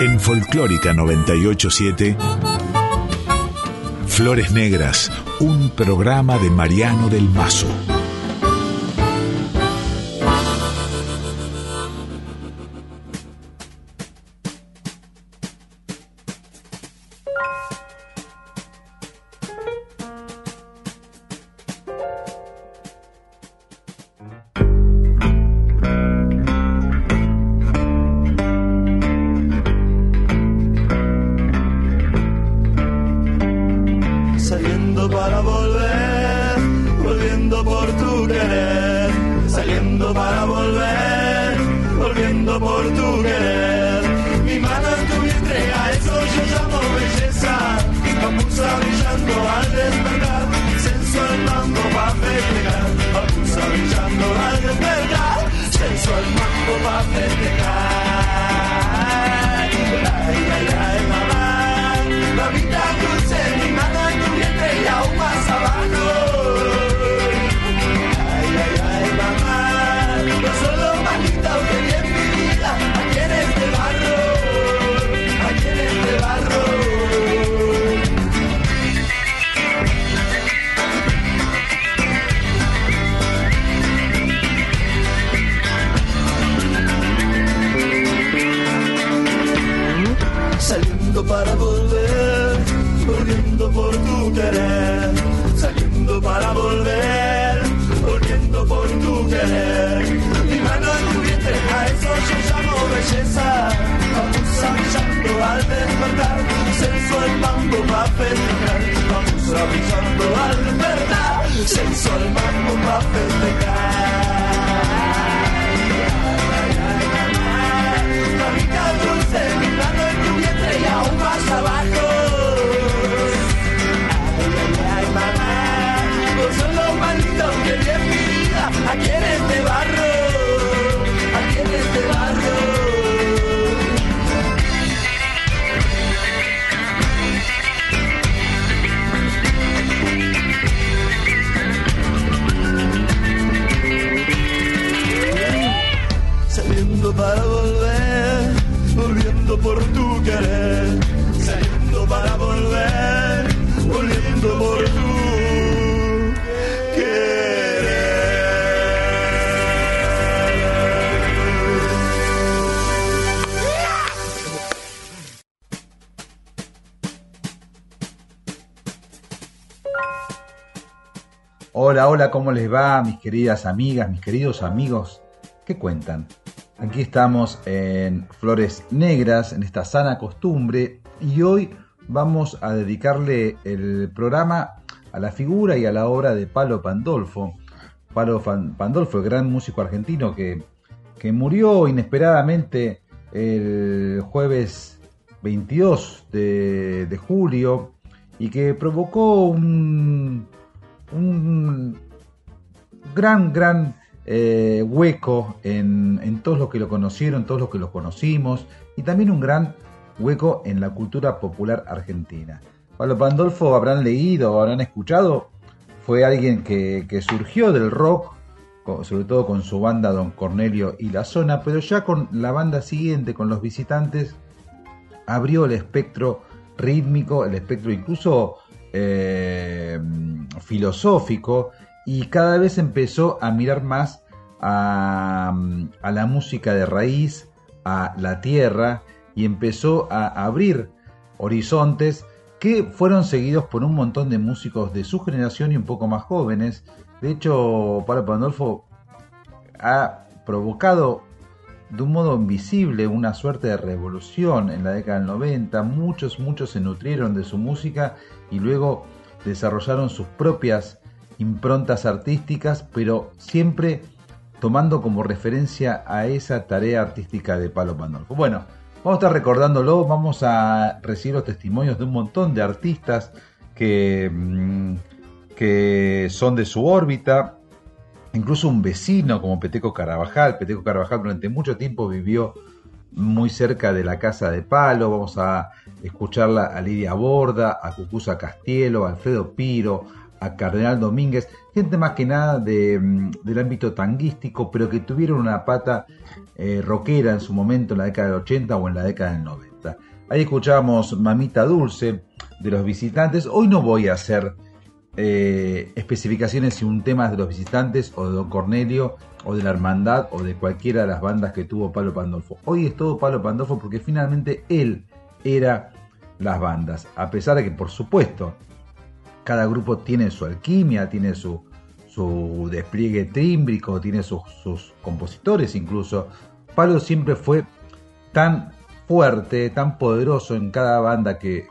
En Folclórica 987, Flores Negras, un programa de Mariano del Mazo. Hola, ¿cómo les va, mis queridas amigas, mis queridos amigos? ¿Qué cuentan? Aquí estamos en Flores Negras, en esta sana costumbre, y hoy vamos a dedicarle el programa a la figura y a la obra de Palo Pandolfo. Palo Pandolfo, el gran músico argentino que, que murió inesperadamente el jueves 22 de, julio y que provocó un gran, gran eh, hueco en, todos los que lo conocieron, todos los que lo conocimos, y también un gran hueco en la cultura popular argentina. Pablo Pandolfo habrán leído habrán escuchado, fue alguien que, que surgió del rock, sobre todo con su banda Don Cornelio y La Zona, pero ya con la banda siguiente, con los visitantes, abrió el espectro rítmico, el espectro incluso eh, filosófico y cada vez empezó a mirar más a, la música de raíz, a la tierra y empezó a abrir horizontes que fueron seguidos por un montón de músicos de su generación y un poco más jóvenes. De hecho, Pablo Pandolfo ha provocado de un modo invisible una suerte de revolución en la década del 90. Muchos, muchos se nutrieron de su música y luego desarrollaron sus propias improntas artísticas, pero siempre tomando como referencia a esa tarea artística de Palo Pandolfo. Bueno, vamos a estar recordándolo, vamos a recibir los testimonios de un montón de artistas que, mm, que son de su órbita, incluso un vecino como Peteco Carabajal. Peteco Carabajal durante mucho tiempo vivió muy cerca de la casa de Palo. Vamos a escucharla a Lidia Borda, a Cucusa Castielo, a Alfredo Piro, a Cardenal Domínguez, gente más que nada de, mm, del ámbito tanguístico, pero que tuvieron una pata eh, rockera en su momento, en la década del 80 o en la década del 90. gusta. Ahí escuchábamos Mamita Dulce de los visitantes. Hoy no voy a hacer eh, especificaciones si un tema es de los visitantes o de Don Cornelio o de la Hermandad o de cualquiera de las bandas que tuvo Palo Pandolfo. Hoy es todo Palo Pandolfo porque finalmente él era las bandas. A pesar de que, por supuesto, cada grupo tiene su alquimia, tiene su, su despliegue trímbrico, tiene sus, sus compositores incluso. Palo siempre fue tan fuerte, tan poderoso en cada banda que,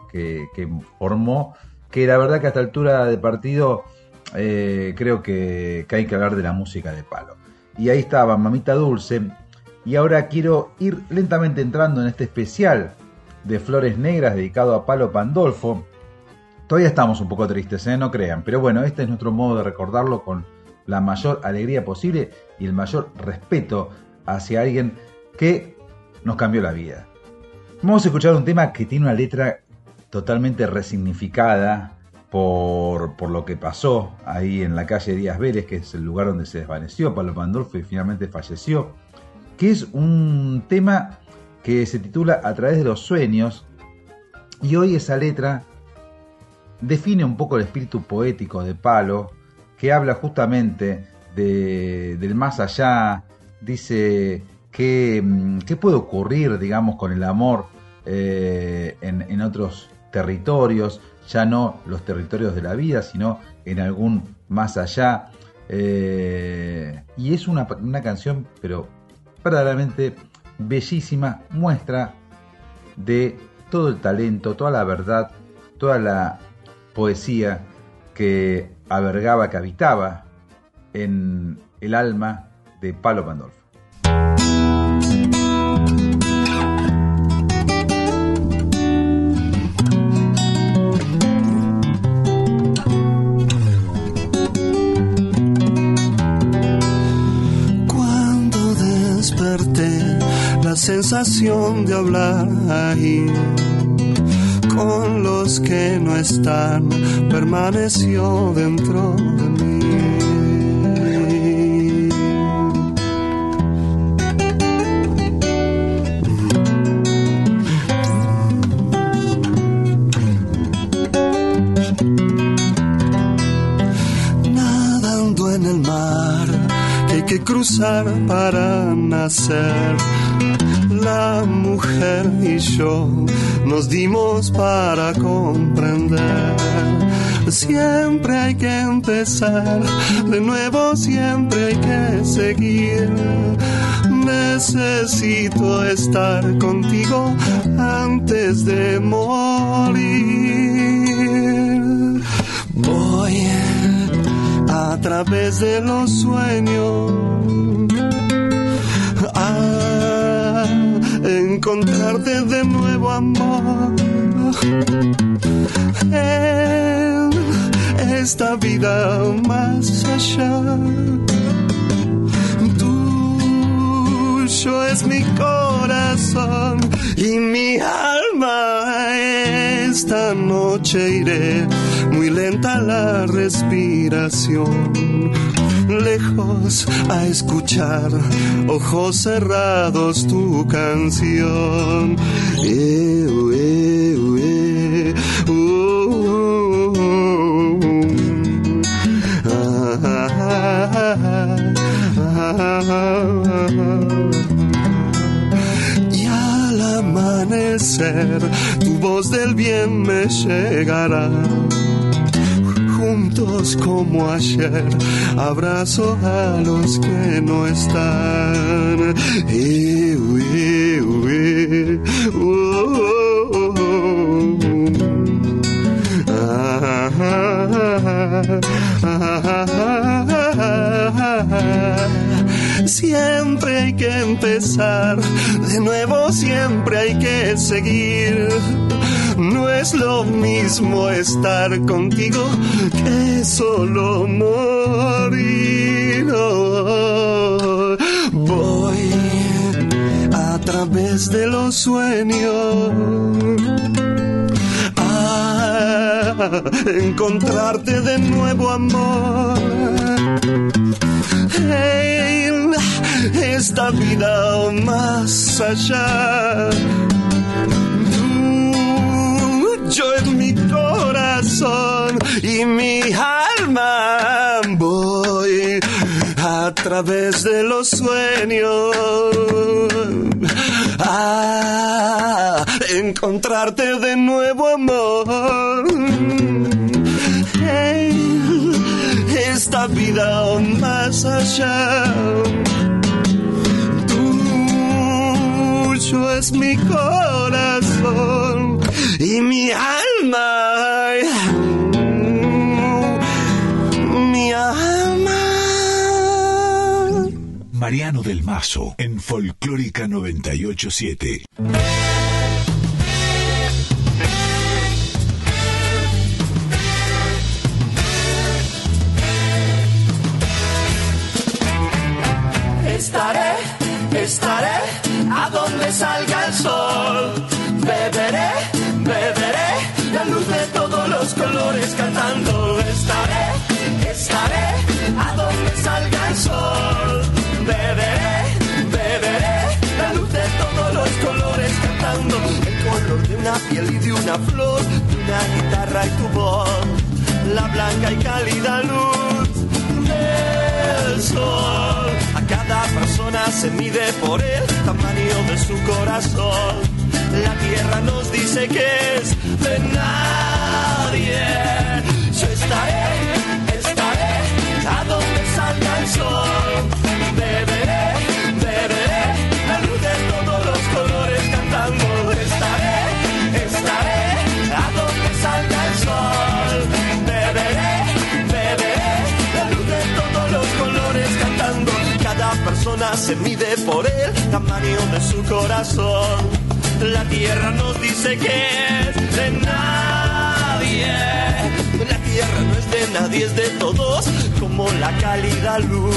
formó, que la verdad que a esta altura de partido eh, creo que, hay que hablar de la música de Palo. Y ahí estaba Mamita Dulce. Y ahora quiero ir lentamente entrando en este especial de Flores Negras dedicado a Palo Pandolfo. Todavía estamos un poco tristes, ¿eh? no crean, pero bueno, este es nuestro modo de recordarlo con la mayor alegría posible y el mayor respeto hacia alguien que nos cambió la vida. Vamos a escuchar un tema que tiene una letra totalmente resignificada por, lo que pasó ahí en la calle Díaz Vélez, que es el lugar donde se desvaneció Pablo Pandolfo y finalmente falleció, que es un tema que se titula A través de los sueños, y hoy esa letra define un poco el espíritu poético de Palo, que habla justamente del más allá, dice Mm, qué, puede ocurrir, digamos, con el amor eh, en, otros territorios, ya no los territorios de la vida, sino en algún más allá. Eh, y es una, una, canción, pero verdaderamente bellísima, muestra de todo el talento, toda la verdad, toda la poesía que abergaba, que habitaba en el alma de Palo Pandolfo. sensación de hablar ahí con los que no están permaneció dentro de mí. Nadando en el mar hay que cruzar para nacer la mujer y yo nos dimos para comprender. Siempre hay que empezar, de nuevo siempre hay que seguir. Necesito estar contigo antes de morir. Voy a través de los sueños encontrarte de nuevo amor en esta vida más allá. Tuyo es mi corazón y mi alma. Esta noche iré muy lenta la respiración lejos a escuchar, ojos cerrados tu canción. Y al amanecer, tu voz del bien me llegará como ayer, abrazo a los que no están. Siempre hay que empezar, de nuevo siempre hay que seguir no es lo mismo estar contigo que solo morir. voy a través de los sueños a encontrarte de nuevo, amor. esta vida más allá tuyo es mi corazón y mi alma. Voy a través de los sueños a encontrarte de nuevo, amor. esta vida aún más allá. Tuyo es mi corazón y mi alma. Mi alma. Mariano del Mazo en Folclórica 987. Una flor, una guitarra y tu voz. La blanca y cálida luz del sol. A cada persona se mide por el tamaño de su corazón. La tierra nos dice que es de nadie. Yo estaré, estaré a donde salga el sol. Por el tamaño de su corazón. La tierra nos dice que es de nadie. La tierra no es de nadie, es de todos, como la cálida luz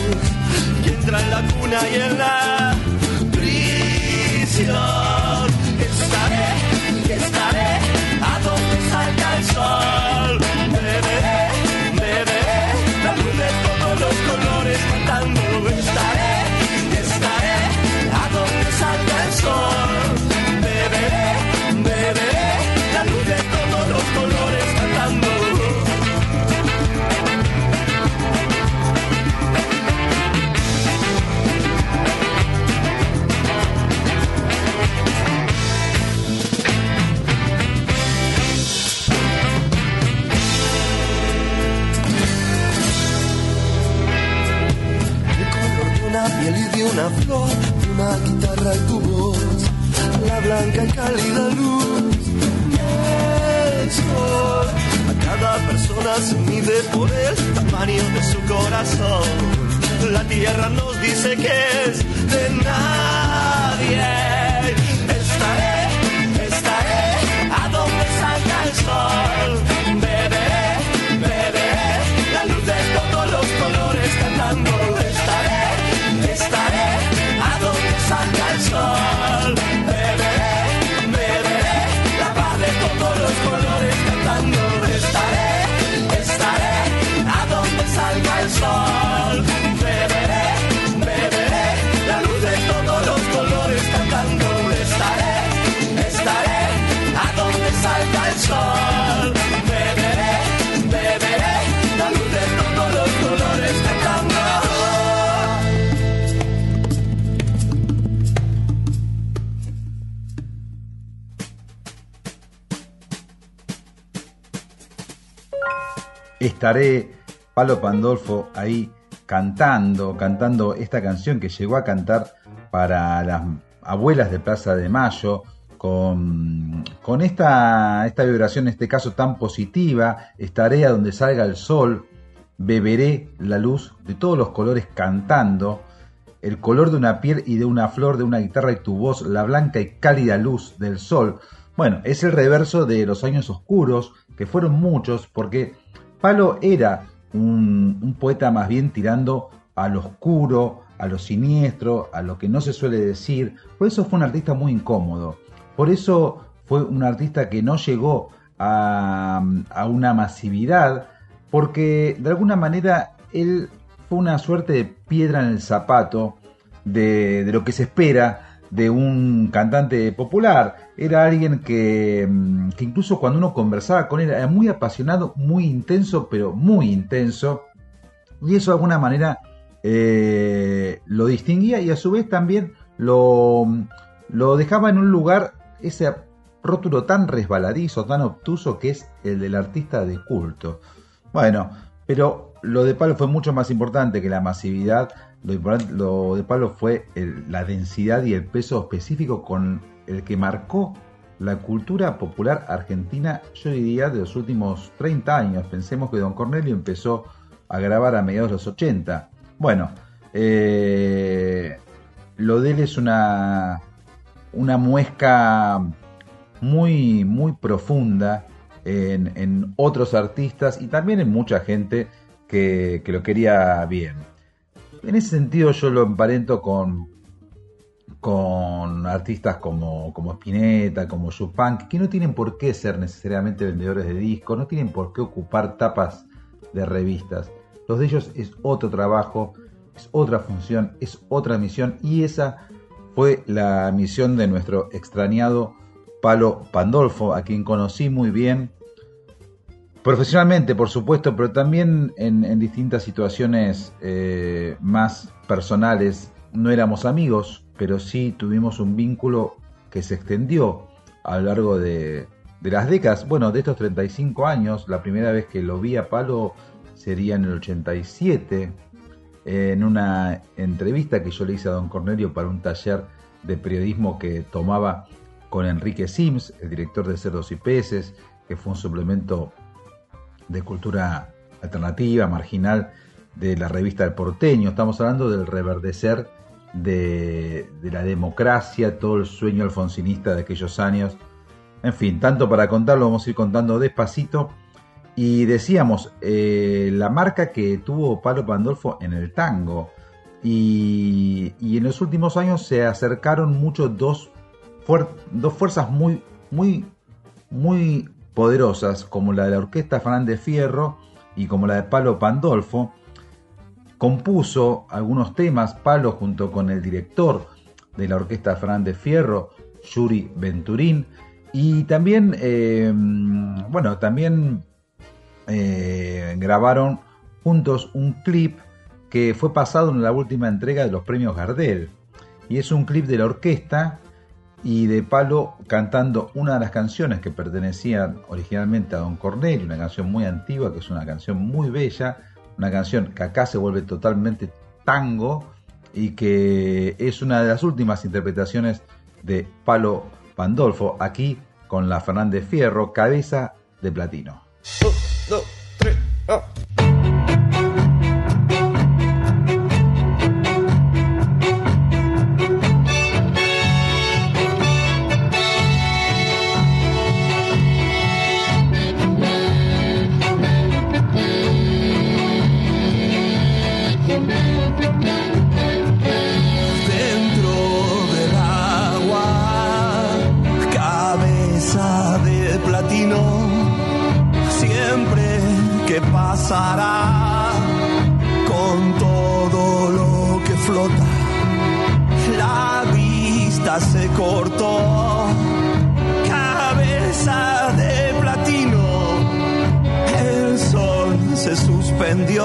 que entra en la cuna y en la prisión. Estaré, estaré a donde salga el sol. Una flor, una guitarra y tu voz, la blanca y cálida luz del sol. A cada persona se mide por el tamaño de su corazón. La tierra nos dice que es de nadie. Estaré Palo Pandolfo ahí cantando, cantando esta canción que llegó a cantar para las abuelas de Plaza de Mayo, con, con esta, esta vibración, en este caso tan positiva, estaré a donde salga el sol, beberé la luz de todos los colores cantando, el color de una piel y de una flor, de una guitarra y tu voz, la blanca y cálida luz del sol. Bueno, es el reverso de los años oscuros, que fueron muchos, porque Palo era un, poeta más bien tirando a lo oscuro, a lo siniestro, a lo que no se suele decir. Por eso fue un artista muy incómodo. Por eso fue un artista que no llegó a, una masividad, porque de alguna manera él fue una suerte de piedra en el zapato de lo que se espera de un cantante popular. Era alguien que, mm, que, incluso cuando uno conversaba con él era muy apasionado, muy intenso, pero muy intenso. Y eso de alguna manera eh, lo distinguía y a su vez también lo, lo dejaba en un lugar, ese rótulo tan resbaladizo, tan obtuso que es el del artista de culto. Bueno, pero lo de Palo fue mucho más importante que la masividad. Lo, de Palo fue la densidad y el peso específico con el que marcó la cultura popular argentina, yo diría, de los últimos 30 años. Pensemos que Don Cornelio empezó a grabar a mediados de los 80. Bueno, eh, lo de él es una, una muesca muy, muy profunda en, otros artistas y también en mucha gente que, lo quería bien. En ese sentido yo lo emparento con, con artistas como, como Spinetta, como Chopin, que no tienen por qué ser necesariamente vendedores de discos, no tienen por qué ocupar tapas de revistas. Los de ellos es otro trabajo, es otra función, es otra misión y esa fue la misión de nuestro extrañado Palo Pandolfo, a quien conocí muy bien profesionalmente, por supuesto, pero también en, distintas situaciones eh, más personales. No éramos amigos, pero sí tuvimos un vínculo que se extendió a lo largo de, de las décadas. Bueno, de estos 35 años, la primera vez que lo vi a Palo sería en el 87, en una entrevista que yo le hice a don Cornelio para un taller de periodismo que tomaba con Enrique Sims, el director de Cerdos y Peces, que fue un suplemento de cultura alternativa, marginal, de la revista El Porteño. Estamos hablando del reverdecer de, la democracia, todo el sueño alfonsinista de aquellos años. En fin, tanto para contarlo, vamos a ir contando despacito. Y decíamos, eh, la marca que tuvo Palo Pandolfo en el tango. Y, en los últimos años se acercaron mucho dos, dos fuerzas muy, muy, muy poderosas, como la de la Orquesta Fernández Fierro y como la de Palo Pandolfo. Compuso algunos temas, Palo junto con el director de la Orquesta Fernández Fierro, Yuri Venturín. Y también, eh, bueno, también eh, grabaron juntos un clip que fue pasado en la última entrega de los premios Gardel. Y es un clip de la orquesta y de Palo cantando una de las canciones que pertenecían originalmente a Don Cornelio, una canción muy antigua, que es una canción muy bella, una canción que acá se vuelve totalmente tango y que es una de las últimas interpretaciones de Palo Pandolfo, aquí con la Fernández Fierro, cabeza de platino. Con todo lo que flota. La vista se cortó, cabeza de platino, el sol se suspendió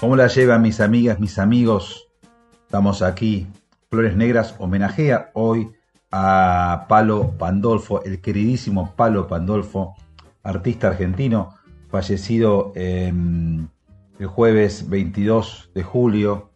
¿Cómo la llevan mis amigas, mis amigos? Estamos aquí. Flores Negras homenajea hoy a Palo Pandolfo, el queridísimo Palo Pandolfo, artista argentino, fallecido el jueves 22 de julio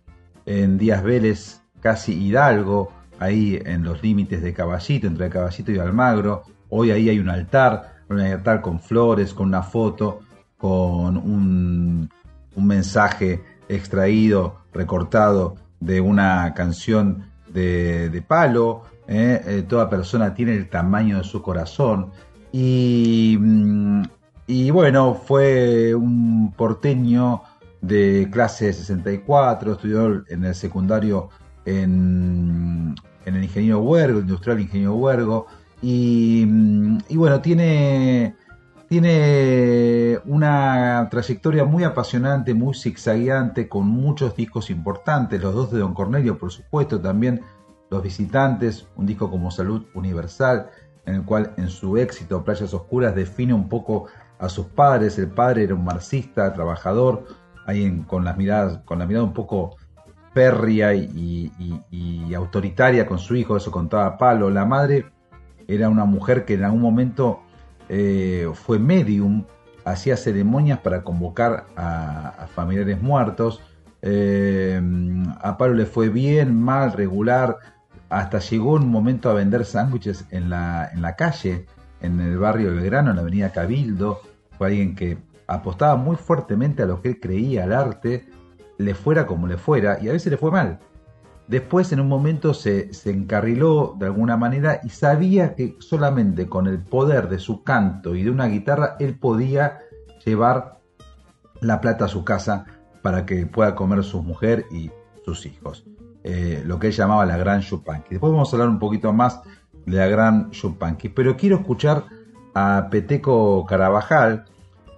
en Díaz Vélez, casi Hidalgo, ahí en los límites de Caballito, entre Caballito y Almagro. Hoy ahí hay un altar, un altar con flores, con una foto, con un un mensaje extraído, recortado de una canción de, palo. ¿eh? Eh, toda persona tiene el tamaño de su corazón. Y, mm, y bueno, fue un porteño de clase 64, estudió en el secundario en, en el ingeniero Huergo, industrial ingeniero Huergo. Y, mm, y bueno, tiene tiene una trayectoria muy apasionante, muy zigzagueante, con muchos discos importantes, los dos de Don Cornelio, por supuesto, también Los Visitantes, un disco como Salud Universal, en el cual en su éxito, Playas Oscuras, define un poco a sus padres. El padre era un marxista, trabajador, ahí con, las miradas, con la mirada un poco férrea y, y autoritaria con su hijo, eso contaba Palo. La madre era una mujer que en algún momento eh, fue medium, hacía ceremonias para convocar a, familiares muertos. Eh, a Pablo le fue bien, mal, regular, hasta llegó un momento a vender sándwiches en la, en la calle, en el barrio Belgrano, en la avenida Cabildo. Fue alguien que apostaba muy fuertemente a lo que él creía, al arte, le fuera como le fuera, y a veces le fue mal. Después en un momento se, encarriló de alguna manera y sabía que solamente con el poder de su canto y de una guitarra él podía llevar la plata a su casa para que pueda comer su mujer y sus hijos. Eh, lo que él llamaba la gran Chupanqui. Después vamos a hablar un poquito más de la gran Chupanqui, pero quiero escuchar a Peteco Carabajal,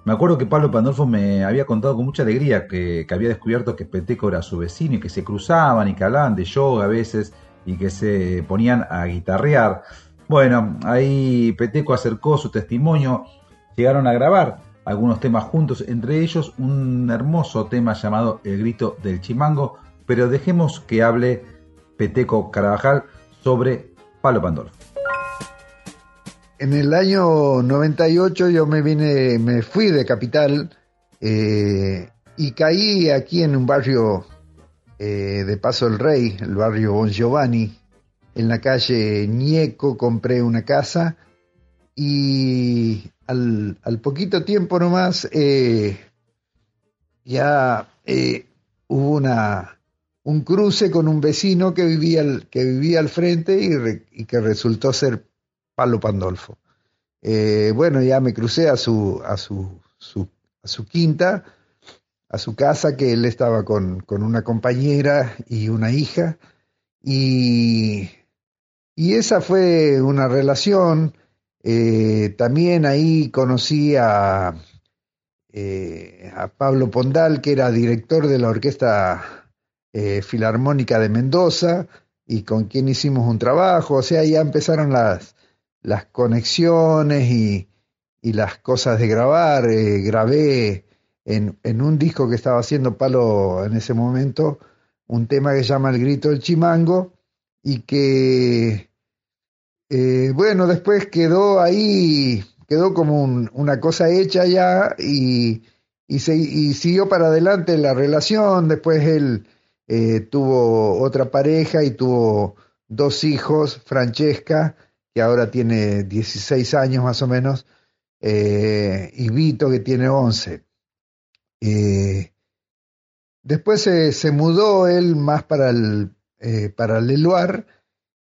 me acuerdo que Pablo Pandolfo me había contado con mucha alegría que, había descubierto que Peteco era su vecino y que se cruzaban y que hablaban de yoga a veces y que se ponían a guitarrear. Bueno, ahí Peteco acercó su testimonio, llegaron a grabar algunos temas juntos, entre ellos un hermoso tema llamado El grito del chimango, pero dejemos que hable Peteco Carabajal sobre Pablo Pandolfo en el año 98 yo me vine, me fui de capital eh, y caí aquí en un barrio eh, de Paso del Rey, el barrio Bon Giovanni, en la calle Ñeco compré una casa y al, poquito tiempo nomás eh, ya hubo una, un cruce con un vecino que vivía al, que vivía al frente y que resultó ser Palo Pandolfo. Eh, bueno, ya me crucé a su, a su, a su quinta, a su casa, que él estaba con, una compañera y una hija. Y, y esa fue una relación. Eh, también ahí conocí a, eh, a Pablo Pondal, que era director de la Orquesta Filarmónica de Mendoza, y con quien hicimos un trabajo. O sea, ya empezaron las, las conexiones y, las cosas de grabar. Eh, grabé en, un disco que estaba haciendo Palo en ese momento un tema que se llama El Grito del Chimango y que, eh, bueno, después quedó ahí, quedó como una cosa hecha ya y, y, siguió para adelante la relación. Después él eh, tuvo otra pareja y tuvo dos hijos, Francesca que ahora tiene 16 años más o menos, eh, y Vito, que tiene 11. Eh, después se, mudó él más para el, eh, para el Eluar,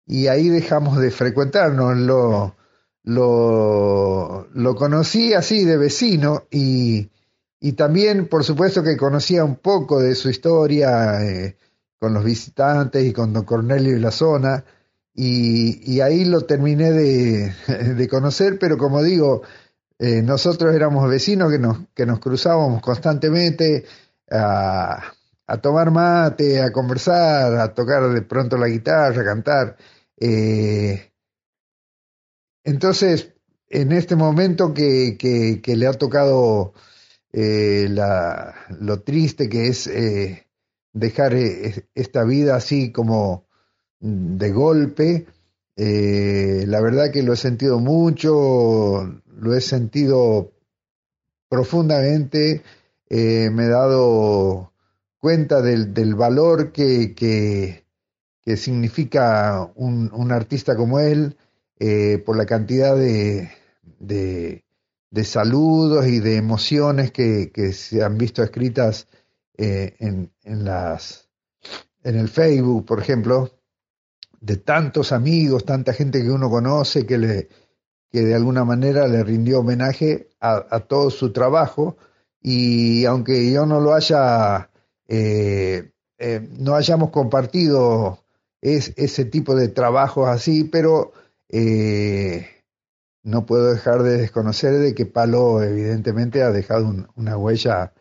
y ahí dejamos de frecuentarnos. Lo, lo, lo conocí así de vecino y, y, también, por supuesto, que conocía un poco de su historia con los visitantes y con don Cornelio y la zona. Y, ahí lo terminé de, conocer, pero como digo, eh, nosotros éramos vecinos que nos, que nos cruzábamos constantemente a, tomar mate, a conversar, a tocar de pronto la guitarra, a cantar. Eh, entonces, en este momento que, que, le ha tocado eh, lo triste que es dejar esta vida así como de golpe. la verdad que lo he sentido mucho, lo he sentido profundamente, me he dado cuenta del, del valor que, que, que significa un, un, artista como él, por la cantidad de, de, de saludos y de emociones que, que se han visto escritas eh, en, en, las, en el Facebook, por ejemplo, de tantos amigos, tanta gente que uno conoce que, le, que de alguna manera le rindió homenaje a, todo su trabajo. Y aunque yo no lo haya, eh, eh, no hayamos compartido es, ese tipo de trabajos así, pero eh, no puedo dejar de desconocer de que Palo evidentemente ha dejado una huella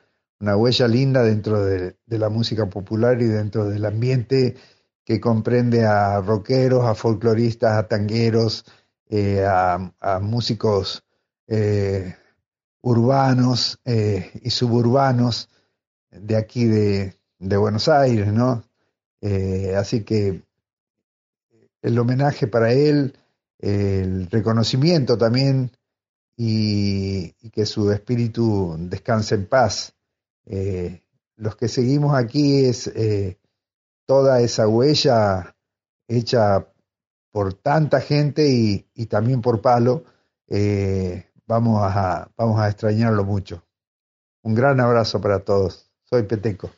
una huella linda dentro de, la música popular y dentro del ambiente que comprende a rockeros, a folcloristas, a tangueros, eh, a, músicos eh, urbanos eh, y suburbanos de aquí de, Buenos Aires, ¿no? así que el homenaje para él el reconocimiento también y, que su espíritu descanse en paz. Los que seguimos aquí es toda esa huella hecha por tanta gente y, también por Palo, eh, vamos, a, vamos a extrañarlo mucho. Un gran abrazo para todos. Soy Peteco.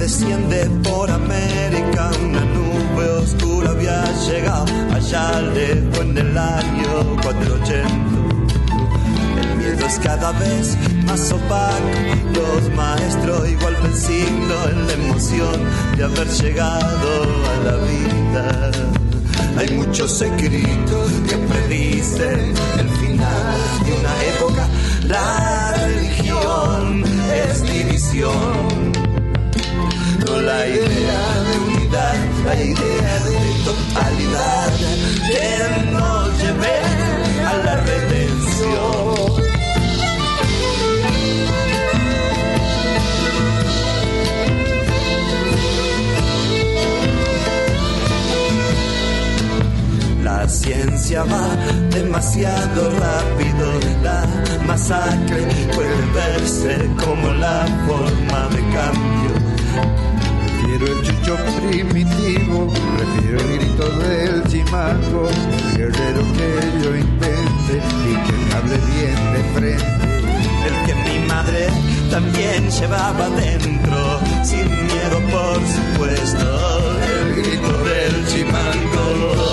desciende por América, llegado allá lejos en el año 480. El miedo es cada vez más opaco, los maestros igual venciendo en la emoción de haber llegado a la vida. Hay muchos escritos que predicen el final de una época, la religión es división la idea la idea de totalidad que nos lleve a la redención. La ciencia va demasiado rápido, la masacre puede verse como la forma de cambio Prefiero el chucho primitivo, prefiero el grito del chimango, el guerrero que yo invente y que me hable bien de frente. El que mi madre también llevaba dentro, sin miedo por supuesto, el grito del chimango.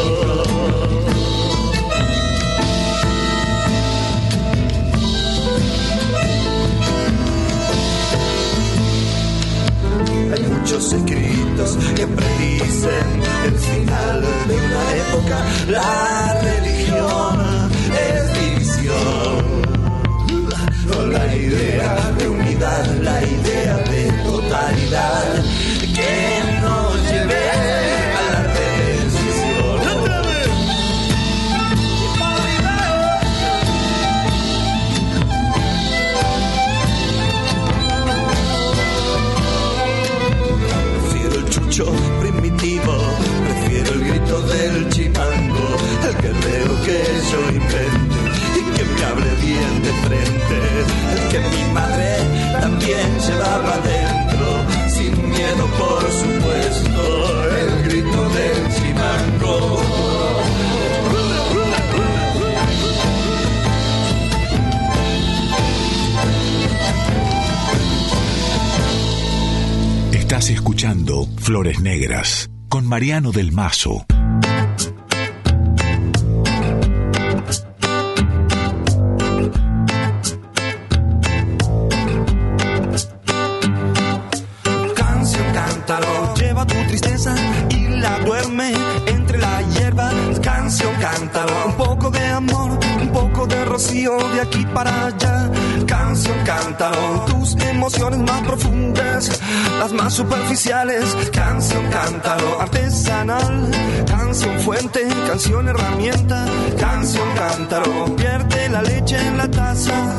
Mariano del Mazo. Canción, cántalo, lleva tu tristeza y la duerme entre la hierba. Canción, cántalo, un poco de amor, un poco de rocío de aquí para allá. Canción cántaro, tus emociones más profundas, las más superficiales. Canción cántaro, canción fuente, canción herramienta. Canción cántaro, pierde la leche en la taza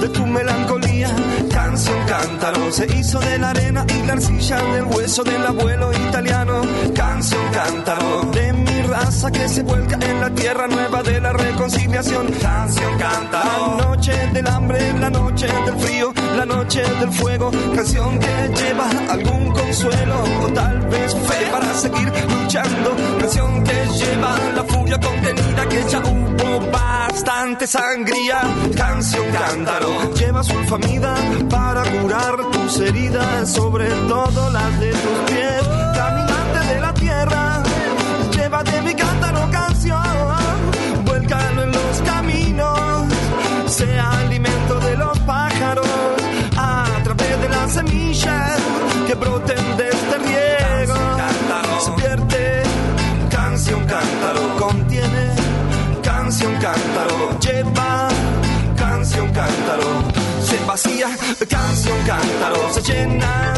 de tu melancolía. Canción cántaro, se hizo de la arena y la arcilla del hueso del abuelo italiano. Canción cántaro, de mi raza que se vuelca en la tierra nueva de la reconciliación. Canción cántaro, la noche del hambre, la noche del frío, la noche del fuego. Canción que lleva algún consuelo o tal vez fe para seguir luchando. Canción que lleva la furia contenida que ya hubo bastante sangría. Canción cántaro, lleva sulfamida para curar tus heridas, sobre todo las de tus pies. Caminante de la tierra, llévate mi cántaro semillas que broten de este riego. Se pierde, canción cántaro contiene, canción cántaro lleva, canción cántaro se vacía, canción cántaro se llena,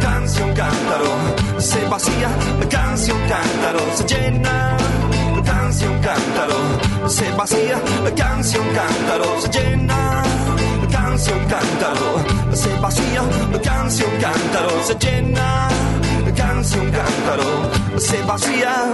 canción cántaro se vacía, canción cántaro se llena, canción cántaro se vacía, canción cántaro se llena, canción cántaro se vacía, canción cántaro se llena, canción cántaro se vacía,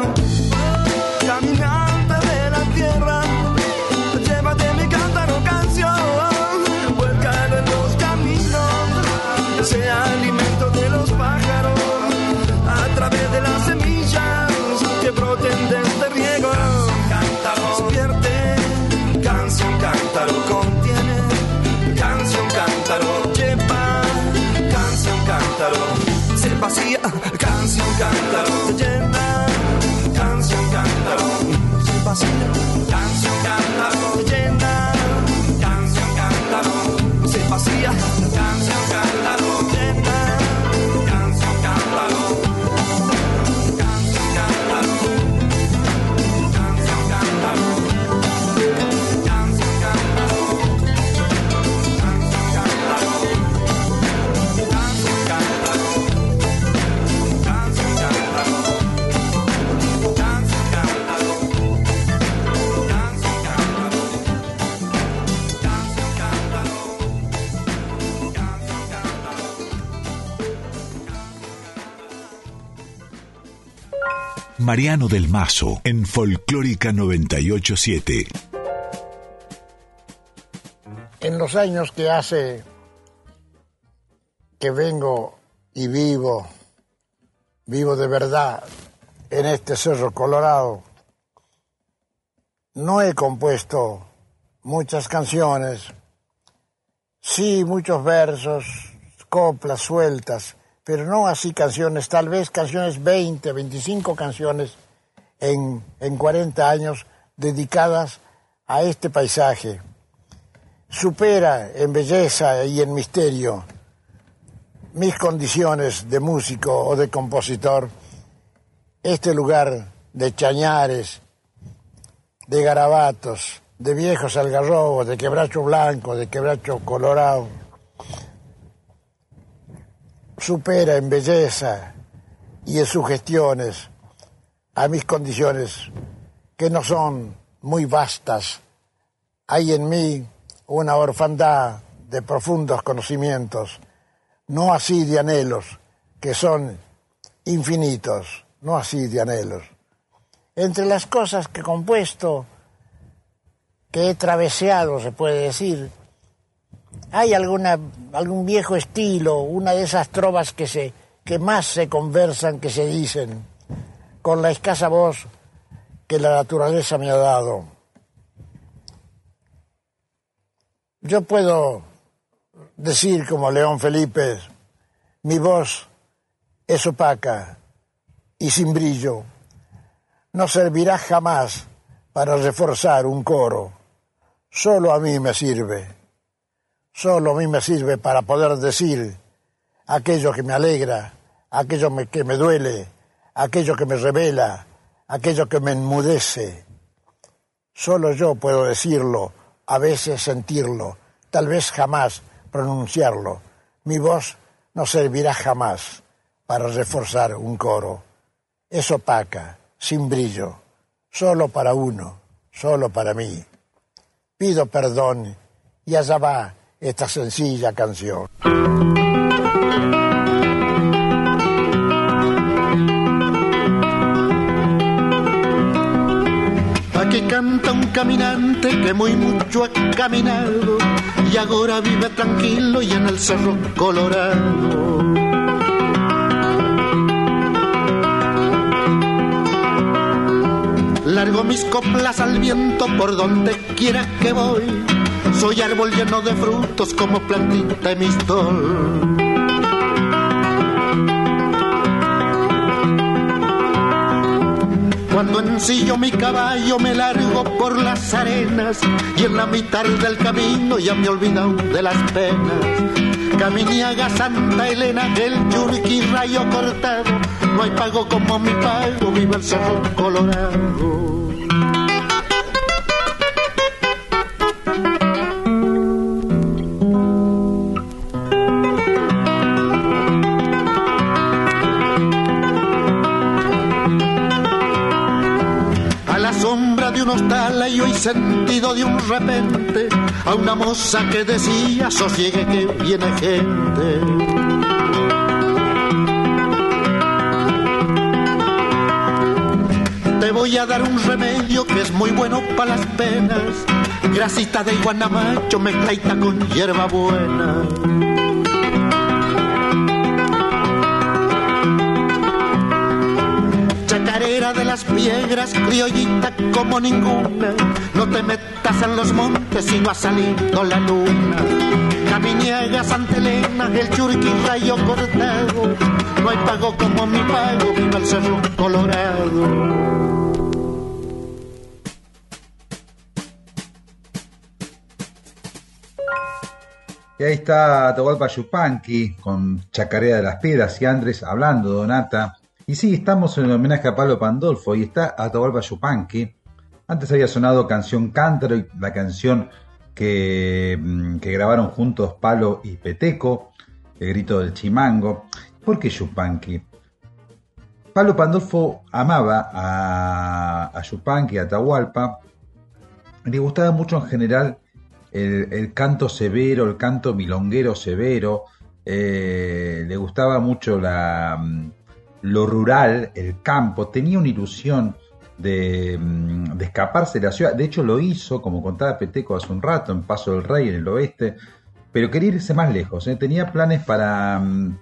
vacía. Canción canta, te llena. Canción canta, vacía. Canción canta. Mariano del Mazo en Folclórica 987. En los años que hace que vengo y vivo, vivo de verdad en este Cerro Colorado, no he compuesto muchas canciones, sí muchos versos, coplas sueltas, pero no así canciones, tal vez canciones 20, 25 canciones en, en 40 años dedicadas a este paisaje. Supera en belleza y en misterio mis condiciones de músico o de compositor este lugar de chañares, de garabatos, de viejos algarrobos, de quebracho blanco, de quebracho colorado supera en belleza y en sugestiones a mis condiciones que no son muy vastas. Hay en mí una orfandad de profundos conocimientos, no así de anhelos, que son infinitos, no así de anhelos. Entre las cosas que he compuesto, que he traveseado, se puede decir, hay alguna, algún viejo estilo, una de esas trovas que, se, que más se conversan, que se dicen, con la escasa voz que la naturaleza me ha dado. Yo puedo decir como León Felipe, mi voz es opaca y sin brillo, no servirá jamás para reforzar un coro, solo a mí me sirve solo a mí me sirve para poder decir aquello que me alegra, aquello que me duele, aquello que me revela, aquello que me enmudece. Solo yo puedo decirlo a veces sentirlo, tal vez jamás pronunciarlo. Mi voz no servirá jamás para reforzar un coro. Es opaca, sin brillo, solo para uno, solo para mí. Pido perdón y allá va esta sencilla canción. Aquí canta un caminante que muy mucho ha caminado y ahora vive tranquilo y en el cerro colorado. Largo mis coplas al viento por donde quiera que voy. Soy árbol lleno de frutos como plantita de mistol. Cuando ensillo mi caballo me largo por las arenas y en la mitad del camino ya me he olvidado de las penas. Caminiaga Santa Elena, el Yuriki rayo cortado, no hay pago como mi pago, viva el cerro colorado. Sentido de un repente a una moza que decía sosiegue que viene gente. Te voy a dar un remedio que es muy bueno para las penas. Grasita de guanamacho mezclaita con hierba buena. De las piedras, criollita como ninguna. No te metas en los montes si no ha salido la luna. Caminiega, Santa Elena, el churqui rayo cortado. No hay pago como mi pago, viva el cerro colorado. Y ahí está Atahualpa Yupanqui con Chacarera de las Piedras y Andrés hablando, Donata. Y sí, estamos en el homenaje a Pablo Pandolfo y está Atahualpa Yupanqui. Antes había sonado Canción Cántaro, la canción que, mm, que grabaron juntos Palo y Peteco, El Grito del Chimango. ¿Por qué Yupanqui? Pablo Pandolfo amaba a, a Yupanqui, a Atahualpa. Le gustaba mucho en general el, el canto severo, el canto milonguero severo. eh, le gustaba mucho la, mm, lo rural, el campo. Tenía una ilusión de, mm, de escaparse de la ciudad. De hecho, lo hizo, como contaba Peteco hace un rato, en Paso del Rey, en el oeste. Pero quería irse más lejos. ¿eh? Tenía planes para, mm,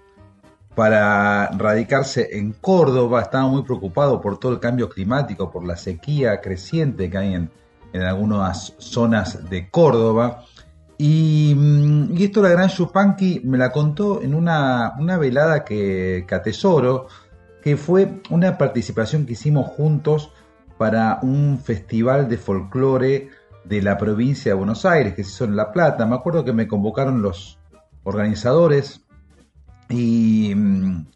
para radicarse en Córdoba. Estaba muy preocupado por todo el cambio climático, por la sequía creciente que hay en, en algunas zonas de Córdoba. Y, mm, esto la gran Yupanqui me la contó en una, una velada que, que atesoro, que fue una participación que hicimos juntos para un festival de folclore de la provincia de Buenos Aires, que se hizo en La Plata. Me acuerdo que me convocaron los organizadores y, mm,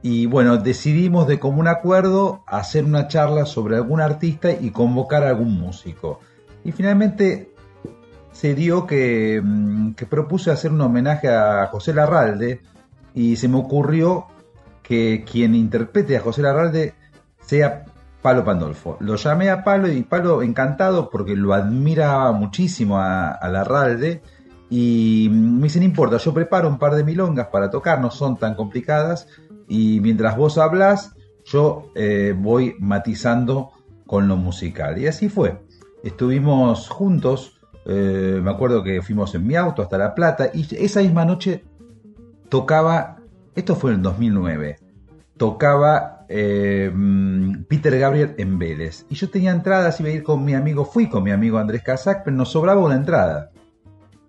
y bueno, decidimos de común acuerdo hacer una charla sobre algún artista y convocar a algún músico. Y finalmente se dio que, mm, que propuse hacer un homenaje a José Larralde y se me ocurrió que quien interprete a José Larralde sea Palo Pandolfo. Lo llamé a Palo y Palo encantado porque lo admira muchísimo a, Larralde y me dice, no importa, yo preparo un par de milongas para tocar, no son tan complicadas y mientras vos hablas, yo eh, voy matizando con lo musical. Y así fue. Estuvimos juntos, eh, me acuerdo que fuimos en mi auto hasta La Plata y esa misma noche tocaba, esto fue en el 2009, tocaba eh, mm, Peter Gabriel en Vélez. Y yo tenía entradas, iba a ir con mi amigo, fui con mi amigo Andrés Casac, pero nos sobraba una entrada.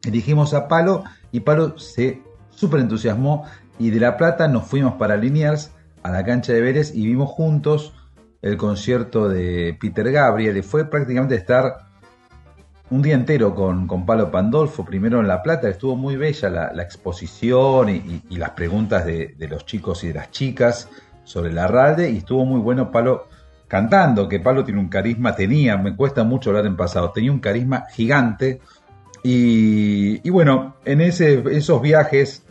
Dijimos a Palo y Palo se súper entusiasmó y de La Plata nos fuimos para Liniers a la cancha de Vélez y vimos juntos el concierto de Peter Gabriel. Y fue prácticamente estar un día entero con, con Palo Pandolfo, primero en La Plata, estuvo muy bella la, exposición y, las preguntas de, los chicos y de las chicas sobre la RALDE y estuvo muy bueno Palo cantando, que Palo tiene un carisma, tenía, me cuesta mucho hablar en pasado, tenía un carisma gigante. Y, bueno, en esos viajes,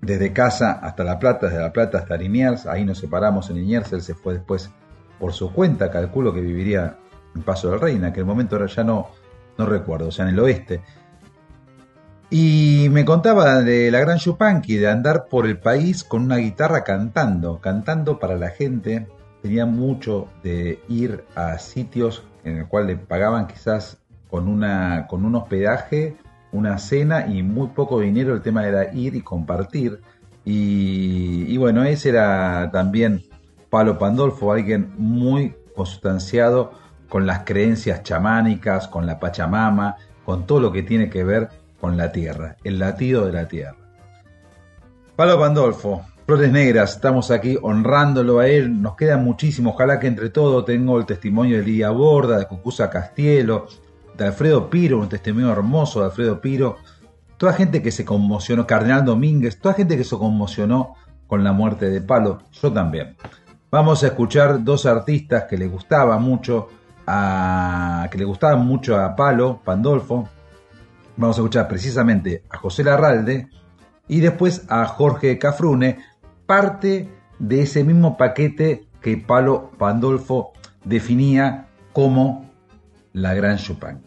desde casa hasta La Plata, desde La Plata hasta Liniers, ahí nos separamos en Liniers, él se fue después por su cuenta, calculo que viviría en Paso del Rey, en aquel momento ahora ya no, no recuerdo, o sea, en el oeste. Y me contaba de la gran Chupanqui, de andar por el país con una guitarra cantando, cantando para la gente. Tenía mucho de ir a sitios en el cual le pagaban quizás con, una, con un hospedaje, una cena y muy poco dinero. El tema era ir y compartir. Y, y bueno, ese era también Palo Pandolfo, alguien muy consustanciado con las creencias chamánicas, con la Pachamama, con todo lo que tiene que ver con la tierra, el latido de la tierra. Palo Pandolfo, Flores Negras, estamos aquí honrándolo a él, nos queda muchísimo, ojalá que entre todo tengo el testimonio de Lidia Borda, de Cucusa Castielo, de Alfredo Piro, un testimonio hermoso de Alfredo Piro, toda gente que se conmocionó, Cardenal Domínguez, toda gente que se conmocionó con la muerte de Palo, yo también. Vamos a escuchar dos artistas que le gustaba mucho a, que le gustaban mucho a Palo, Pandolfo, Vamos a escuchar precisamente a José Larralde y después a Jorge Cafrune, parte de ese mismo paquete que Palo Pandolfo definía como la Gran Chopin.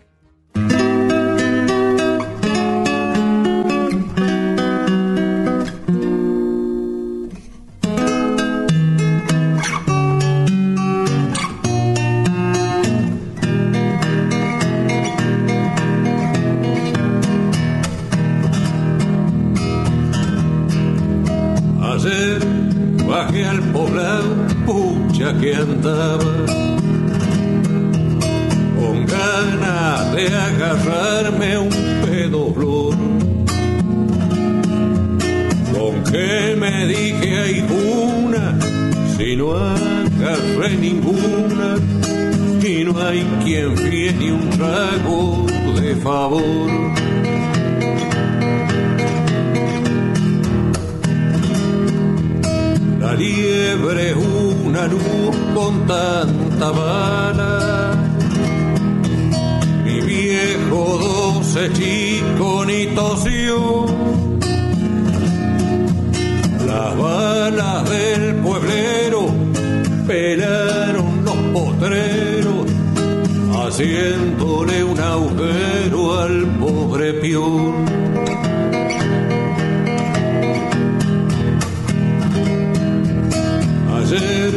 Ayer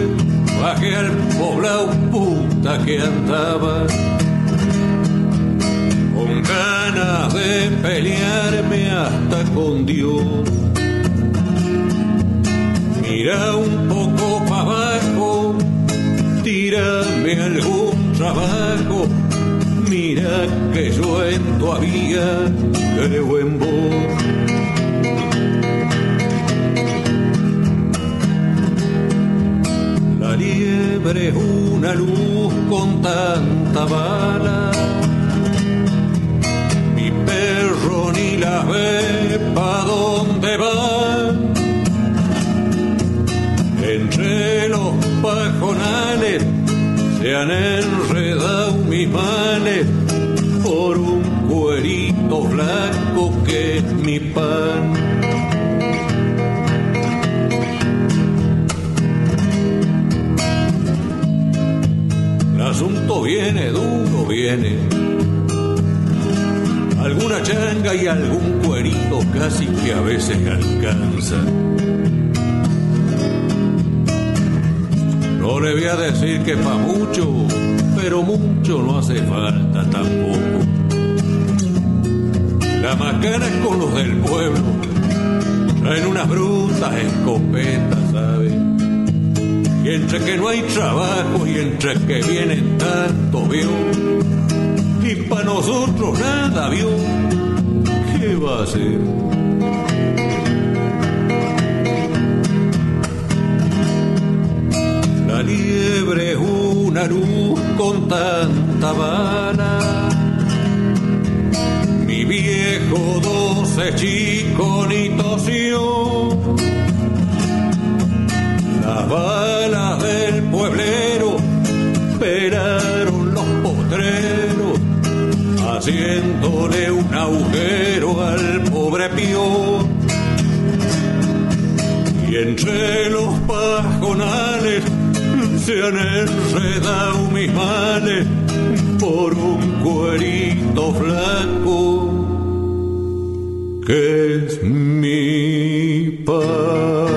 bajé al poblado puta que andaba con ganas de pelearme hasta con Dios. Mira un poco para abajo, tírame algún trabajo, mira que yo en tu había creo en vos. La liebre es una luz con tanta bala. Mi perro ni la ve pa' dónde va. Entre los pajonales se han enredado mis males pollito blanco que es mi pan. El asunto viene duro, viene. Alguna changa y algún cuerito casi que a veces alcanza. No le voy a decir que pa' mucho, pero mucho no hace falta tampoco chamacanas con los del pueblo, traen unas brutas escopetas, ¿sabes? Y entre que no hay trabajo y entre que vienen tanto, vio, y para nosotros nada, vio, ¿qué va a ser? La liebre es una luz con tanta bala Chico doce, chico. Las balas del pueblero peraron los potreros, haciéndole un agujero al pobre pío. Y entre los pajonales se han enredado mis males por un cuerito flaco es mi paz.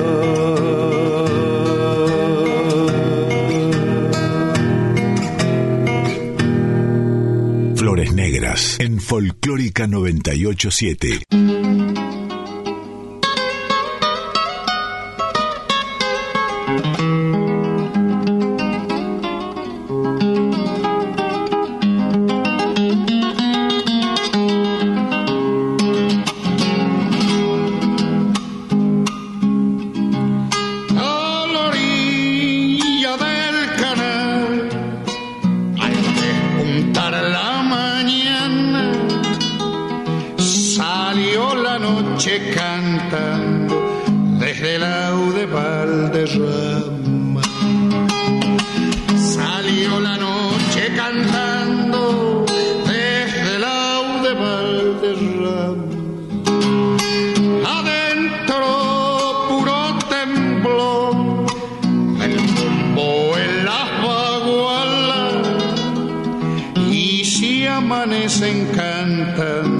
en Folclórica 987. desencantan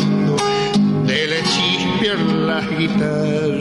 de la chispiar las guitarras.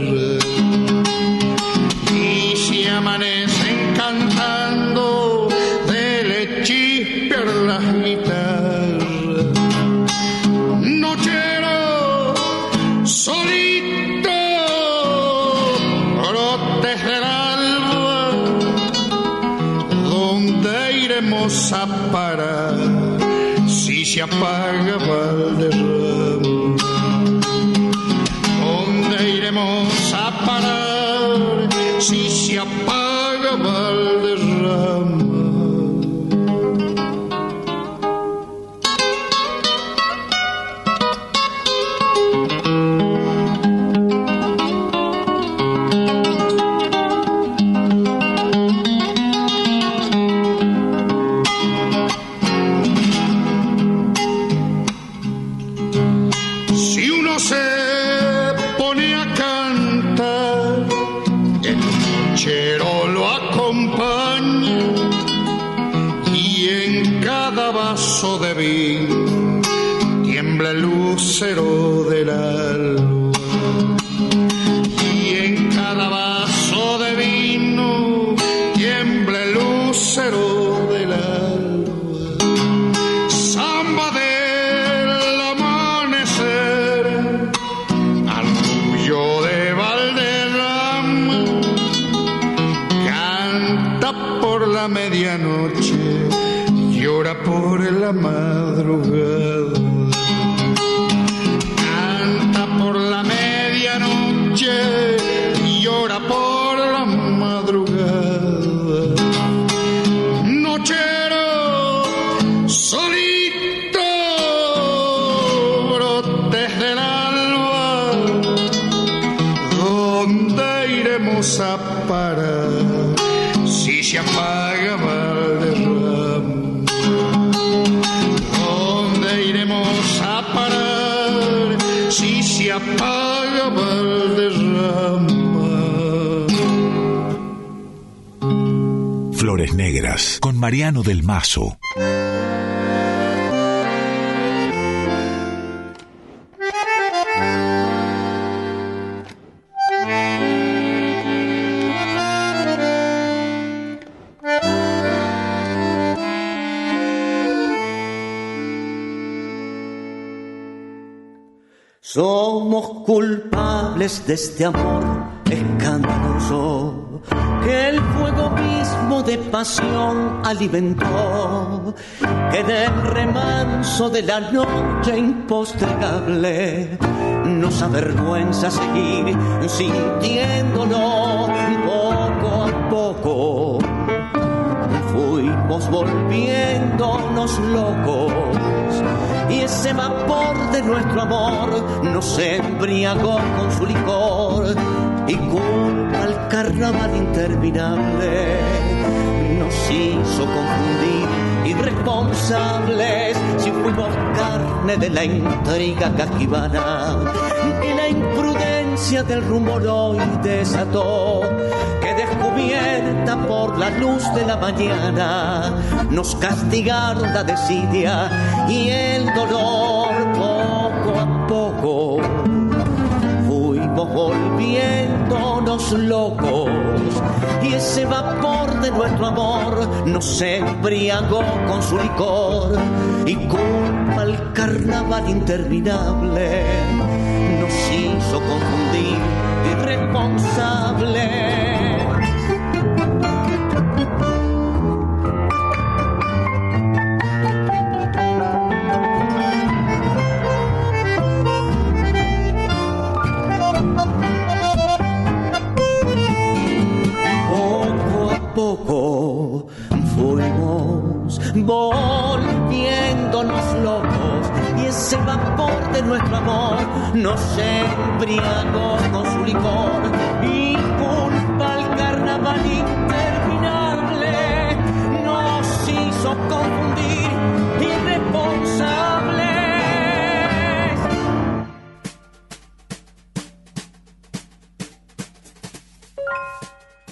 Mariano del Mazo. Somos culpables de este amor escandaloso que de pasión alimentó, que del remanso de la noche impostregable nos avergüenza seguir sintiéndolo poco a poco. Fuimos volviéndonos locos y ese vapor de nuestro amor nos embriagó con su licor y culpa al carnaval interminable nos hizo confundir. Irresponsables si fuimos carne de la intriga cajibana que la imprudencia del rumor hoy desató que descubierta por la luz de la mañana nos castigaron la desidia y el dolor poco a poco fuimos volviéndonos locos y ese vapor de nuestro amor nos embriagó con su licor y culpa al carnaval interminable nos hizo confundir irresponsable. Amor nos embriagó con su licor y culpa al carnaval interminable nos hizo confundir irresponsables.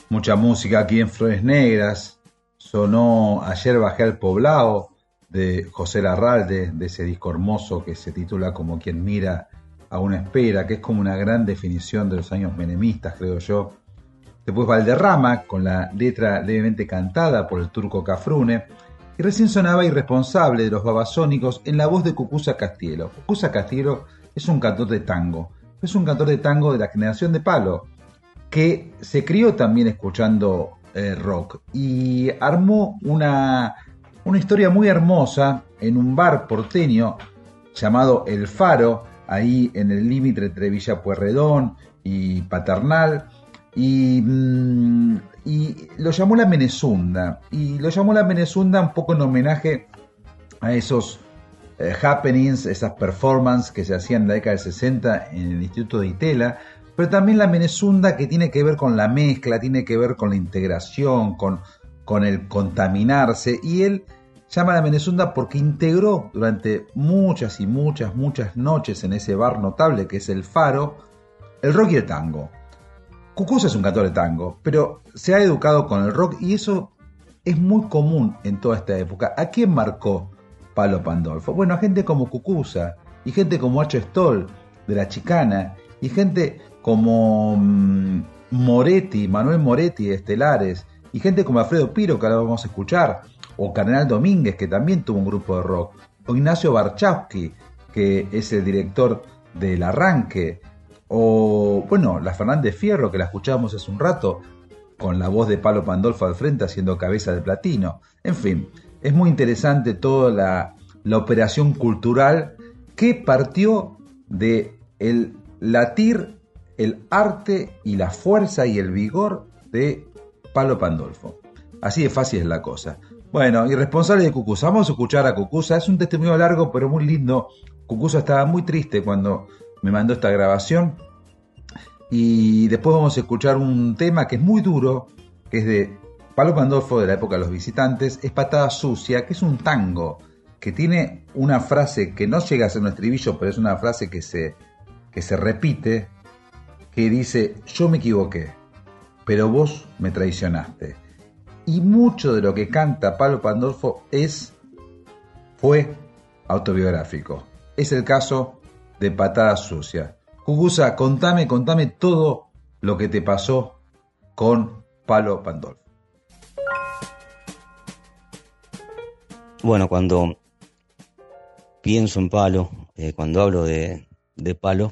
Mucha música aquí en Flores Negras, sonó Ayer bajé al poblado de José Larralde, de ese disco hermoso que se titula Como quien mira a una espera, que es como una gran definición de los años menemistas, creo yo. Después Valderrama, con la letra levemente cantada por el turco Cafrune, y recién sonaba Irresponsable de los Babasónicos en la voz de Cucusa Castielo. Cucusa Castielo es un cantor de tango, es un cantor de tango de la generación de palo, que se crió también escuchando eh, rock y armó una, una historia muy hermosa en un bar porteño llamado El Faro, ahí en el límite entre Villa Puerredón y Paternal, y, mm, y, lo llamó La Menezunda, y lo llamó La Menezunda un poco en homenaje a esos eh, happenings, esas performances que se hacían en la década del 60 en el Instituto de Itela, pero también la Menezunda que tiene que ver con la mezcla, tiene que ver con la integración, con, con el contaminarse, y él llama a la Menezunda porque integró durante muchas y muchas, muchas noches en ese bar notable que es el Faro, el rock y el tango. Cucuza es un cantor de tango, pero se ha educado con el rock y eso es muy común en toda esta época. ¿A quién marcó Palo Pandolfo? Bueno, a gente como Cucuza y gente como H. Stoll de La Chicana y gente como mm, Moretti, Manuel Moretti de Estelares, y gente como Alfredo Piro, que ahora vamos a escuchar, o Cardenal Domínguez, que también tuvo un grupo de rock, o Ignacio Barchowski, que es el director del Arranque, o, bueno, la Fernández Fierro, que la escuchábamos hace un rato, con la voz de Palo Pandolfo al frente haciendo cabeza de platino. En fin, es muy interesante toda la, la operación cultural que partió de el latir el arte y la fuerza y el vigor de Palo Pandolfo. Así de fácil es la cosa. Bueno, y responsable de Cucusa. Vamos a escuchar a Cucusa. Es un testimonio largo, pero muy lindo. Cucusa estaba muy triste cuando me mandó esta grabación. Y después vamos a escuchar un tema que es muy duro, que es de Palo Pandolfo de la época de los visitantes. Es Patada Sucia, que es un tango que tiene una frase que no llega a ser un estribillo, pero es una frase que se, que se repite que dice, yo me equivoqué, pero vos me traicionaste. Y mucho de lo que canta Pablo Pandolfo es, fue autobiográfico. Es el caso de Patada Sucia. Cucusa, contame, contame todo lo que te pasó con Palo Pandolfo. Bueno, cuando pienso en Palo, eh, cuando hablo de, de Palo,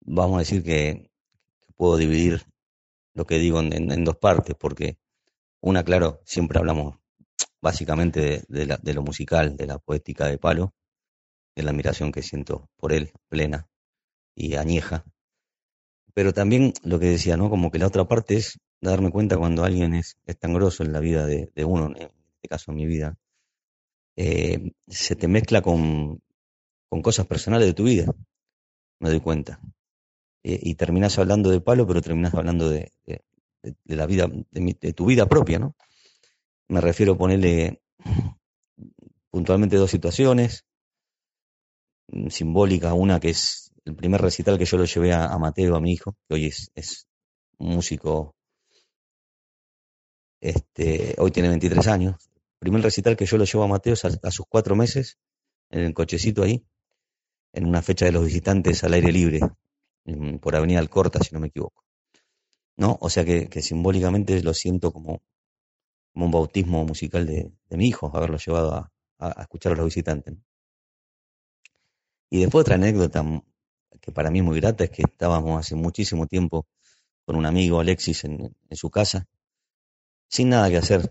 vamos a decir que, puedo dividir lo que digo en, dos partes, porque una, claro, siempre hablamos básicamente de, lo musical, de la poética de Palo, de la admiración que siento por él, plena y añeja. Pero también lo que decía, ¿no? Como que la otra parte es darme cuenta cuando alguien es, tan grosso en la vida de, uno, en este caso en mi vida, eh, se te mezcla con, con cosas personales de tu vida, me doy cuenta. Eh, y terminas hablando de palo, pero terminas hablando de, la vida, de, tu vida propia, ¿no? Me refiero a ponerle puntualmente dos situaciones. mm, simbólicas. Una que es el primer recital que yo lo llevé a, Mateo, a mi hijo, que hoy es, es músico, este, hoy tiene 23 años. primer recital que yo lo llevo a Mateo a, a sus cuatro meses, en el cochecito ahí, en una fecha de los visitantes al aire libre, por Avenida Alcorta, si no me equivoco. ¿No? O sea que, simbólicamente lo siento como, un bautismo musical de, mi hijo, haberlo llevado a, escuchar a los visitantes. Y después otra anécdota que para mí es muy grata es que estábamos hace muchísimo tiempo con un amigo, Alexis, en, su casa, sin nada que hacer.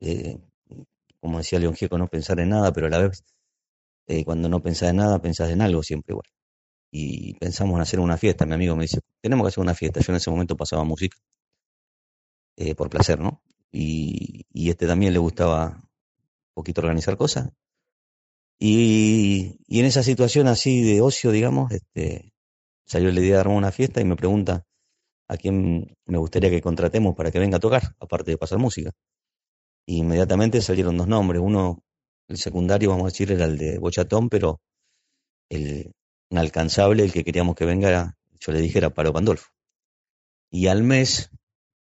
Eh, como decía León Gieco, no pensar en nada, pero a la vez, eh, cuando no pensás en nada, pensás en algo siempre igual y pensamos en hacer una fiesta. Mi amigo me dice, tenemos que hacer una fiesta. Yo en ese momento pasaba música, eh, por placer, ¿no? Y, y este también le gustaba un poquito organizar cosas. Y, en esa situación así de ocio, digamos, este, salió la idea de armar una fiesta y me pregunta a quién me gustaría que contratemos para que venga a tocar, aparte de pasar música. Inmediatamente salieron dos nombres. Uno, el secundario, vamos a decir, era el de Bochatón, pero el, el que queríamos que venga, yo le dije, era Palo Pandolfo. Y al mes,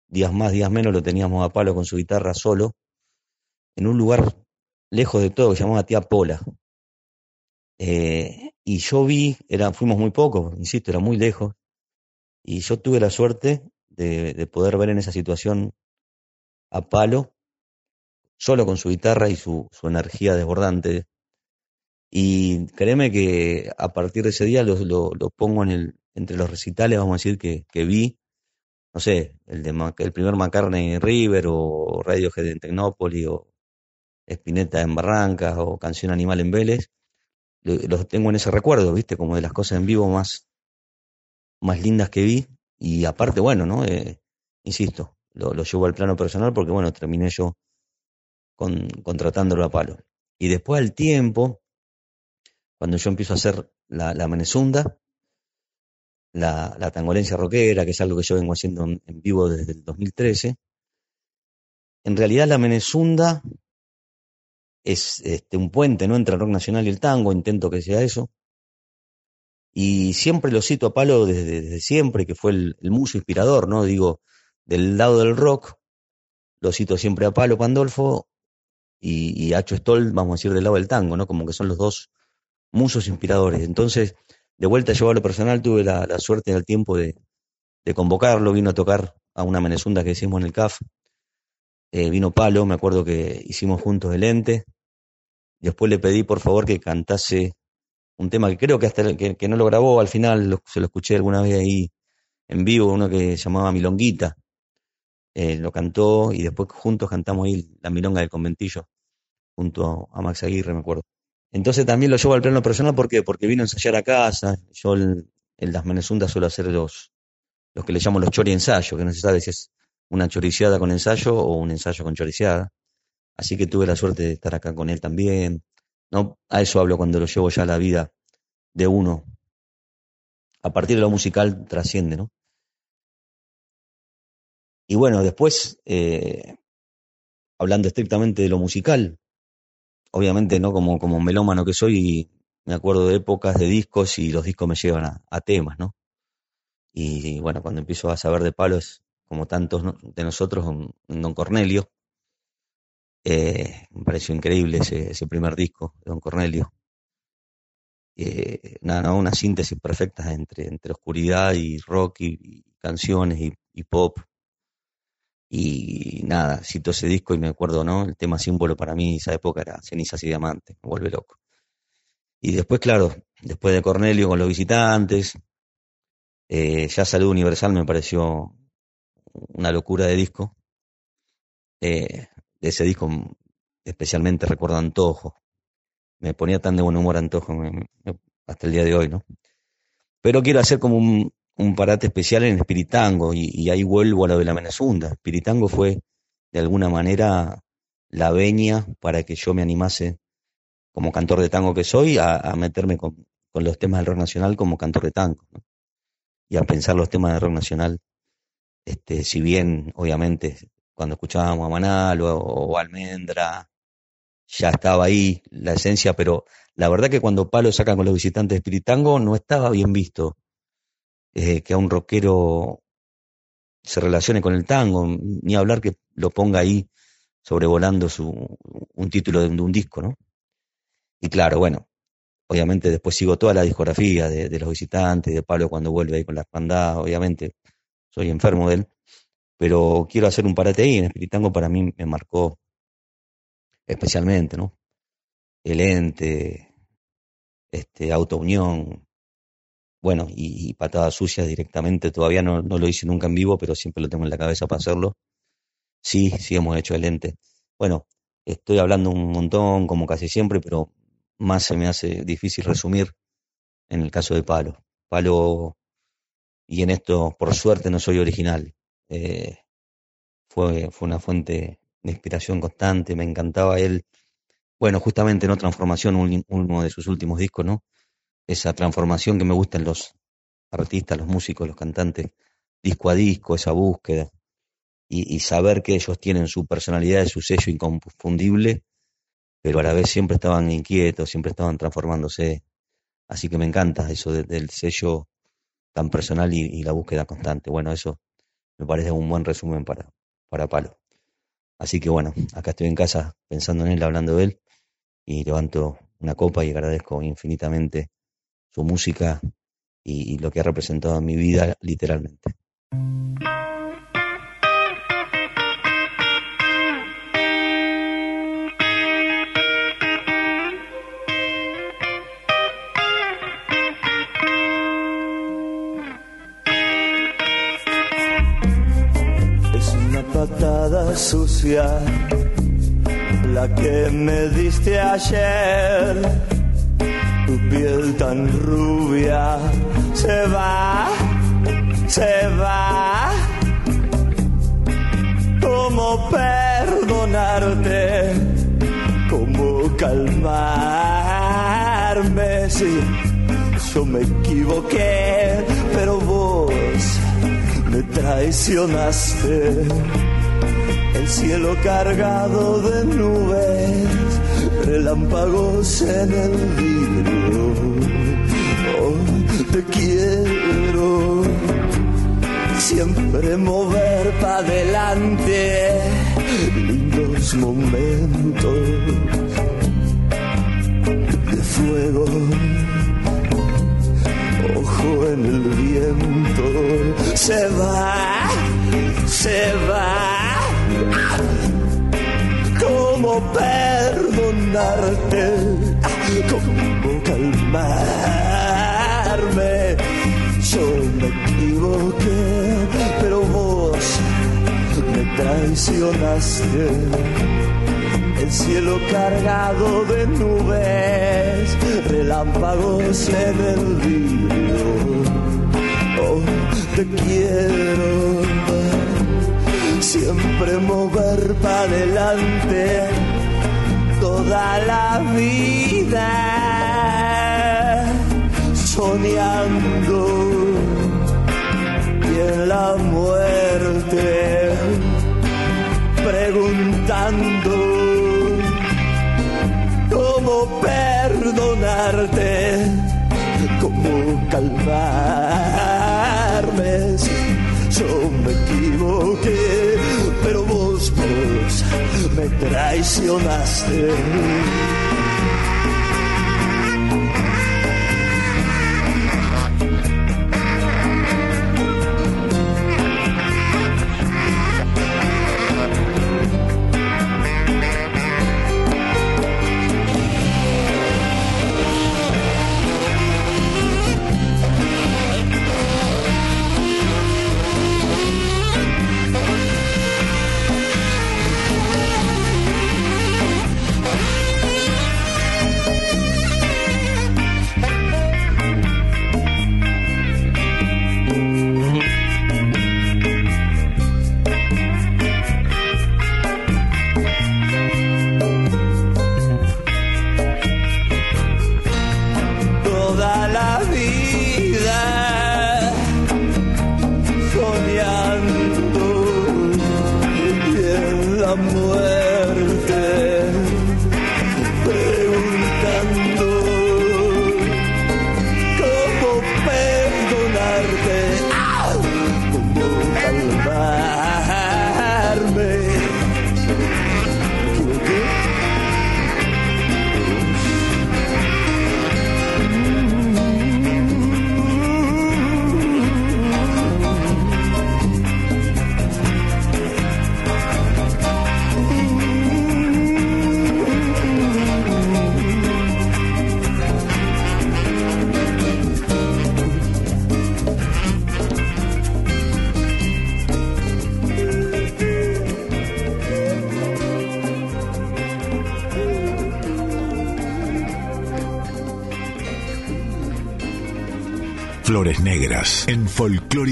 días más, días menos, lo teníamos a Palo con su guitarra solo, en un lugar lejos de todo, que se llamaba Tía Pola. Eh, y yo vi, era, fuimos muy pocos, insisto, era muy lejos, y yo tuve la suerte de, poder ver en esa situación a Palo, solo con su guitarra y su energía desbordante, y créeme que a partir de ese día lo, lo, pongo en el, entre los recitales, vamos a decir, que, que vi, no sé, el, de, el primer McCartney River o Radiohead en Tecnópolis o Spinetta en Barrancas o Canción Animal en Vélez, los tengo en ese recuerdo, ¿viste? Como de las cosas en vivo más, más lindas que vi. Y aparte, bueno, ¿no? Eh, insisto, lo, lo, llevo al plano personal porque, bueno, terminé yo con, contratándolo a palo. Y después al tiempo, cuando yo empiezo a hacer la, la la, tangolencia rockera, que es algo que yo vengo haciendo en, vivo desde el 2013. En realidad la Menezunda es este, un puente ¿no? entre el rock nacional y el tango, intento que sea eso. Y siempre lo cito a Palo desde, siempre, que fue el, muso inspirador, ¿no? Digo, del lado del rock, lo cito siempre a Palo Pandolfo y, y Acho Stoll, vamos a decir, del lado del tango, ¿no? Como que son los dos musos inspiradores. Entonces, de vuelta a lo personal tuve la, suerte en el tiempo de, convocarlo, vino a tocar a una menezunda que hicimos en el CAF, eh, vino Palo, me acuerdo que hicimos juntos el ente, después le pedí por favor que cantase un tema que creo que hasta que, no lo grabó. Al final, se lo escuché alguna vez ahí en vivo, uno que llamaba Milonguita, eh, lo cantó y después juntos cantamos ahí la milonga del conventillo, junto a Max Aguirre, me acuerdo. Entonces también lo llevo al plano personal, ¿por qué? Porque vino a ensayar a casa, yo en, las Menezundas suelo hacer los, los que le llamo los chori ensayos, que no se sabe si es una choriciada con ensayo o un ensayo con choriciada. Así que tuve la suerte de estar acá con él también. ¿no? A eso hablo cuando lo llevo ya a la vida de uno. A partir de lo musical trasciende, ¿no? Y bueno, después, eh, hablando estrictamente de lo musical, obviamente no como, como melómano que soy, me acuerdo de épocas de discos y los discos me llevan a, temas, ¿no? Y, bueno, cuando empiezo a saber de palos, como tantos de nosotros, Don Cornelio, eh, me pareció increíble ese, primer disco de Don Cornelio. Eh, nada, una síntesis perfecta entre, entre oscuridad y rock y, canciones y, y, pop y nada, cito ese disco y me acuerdo, ¿no? El tema símbolo para mí esa época era Cenizas y Diamantes, me vuelve loco. Y después, claro, después de Cornelio con los visitantes, eh, ya Salud Universal me pareció una locura de disco. Eh, ese disco especialmente recuerdo Antojo. Me ponía tan de buen humor Antojo hasta el día de hoy, ¿no? Pero quiero hacer como un, un parate especial en Espiritango y, ahí vuelvo a lo de la Menezunda. Espiritango fue de alguna manera la veña para que yo me animase como cantor de tango que soy a, meterme con, los temas del rock nacional como cantor de tango y a pensar los temas del rock nacional. Este, si bien obviamente cuando escuchábamos a Manal o, Almendra ya estaba ahí la esencia, pero la verdad que cuando Palo saca con los visitantes de Espiritango no estaba bien visto eh, que a un rockero se relacione con el tango, ni hablar que lo ponga ahí sobrevolando su, un título de, un disco, ¿no? Y claro, bueno, obviamente después sigo toda la discografía de, los visitantes, de Pablo cuando vuelve ahí con la espandada, obviamente soy enfermo de él, pero quiero hacer un parate ahí, en Espiritango para mí me marcó especialmente, ¿no? El ente, este, Auto Unión, bueno, y, patadas sucias directamente, todavía no, no, lo hice nunca en vivo, pero siempre lo tengo en la cabeza para hacerlo. Sí, sí hemos hecho el ente. Bueno, estoy hablando un montón, como casi siempre, pero más se me hace difícil resumir en el caso de Palo. Palo, y en esto, por suerte, no soy original. Eh, fue, fue una fuente de inspiración constante, me encantaba él. Bueno, justamente en Transformación, uno de sus últimos discos, ¿no? Esa transformación que me gusta en los artistas, los músicos, los cantantes, disco a disco, esa búsqueda. Y, saber que ellos tienen su personalidad, su sello inconfundible, pero a la vez siempre estaban inquietos, siempre estaban transformándose. Así que me encanta eso del sello tan personal y, la búsqueda constante. Bueno, eso me parece un buen resumen para, para Palo. Así que bueno, acá estoy en casa pensando en él, hablando de él, y levanto una copa y agradezco infinitamente su música y lo que ha representado en mi vida literalmente. sucia, la que me diste ayer. Tu piel tan rubia se va, se va. ¿Cómo perdonarte? ¿Cómo calmarme? Si yo me equivoqué, pero vos me traicionaste el cielo cargado de nubes, relámpagos en el vidrio. Oh, te quiero siempre mover para adelante, lindos momentos de fuego. Ojo en el viento, se va, se va ¿Cómo perdonarte? ¿Cómo calmarme? Yo me equivoqué, pero vos me traicionaste. El cielo cargado de nubes, relámpagos en el vidrio. Oh, te quiero siempre mover para adelante toda la vida, soñando y en la muerte preguntando cómo perdonarte, cómo calmarme. Yo me equivoqué pero vos, vos me traicionaste.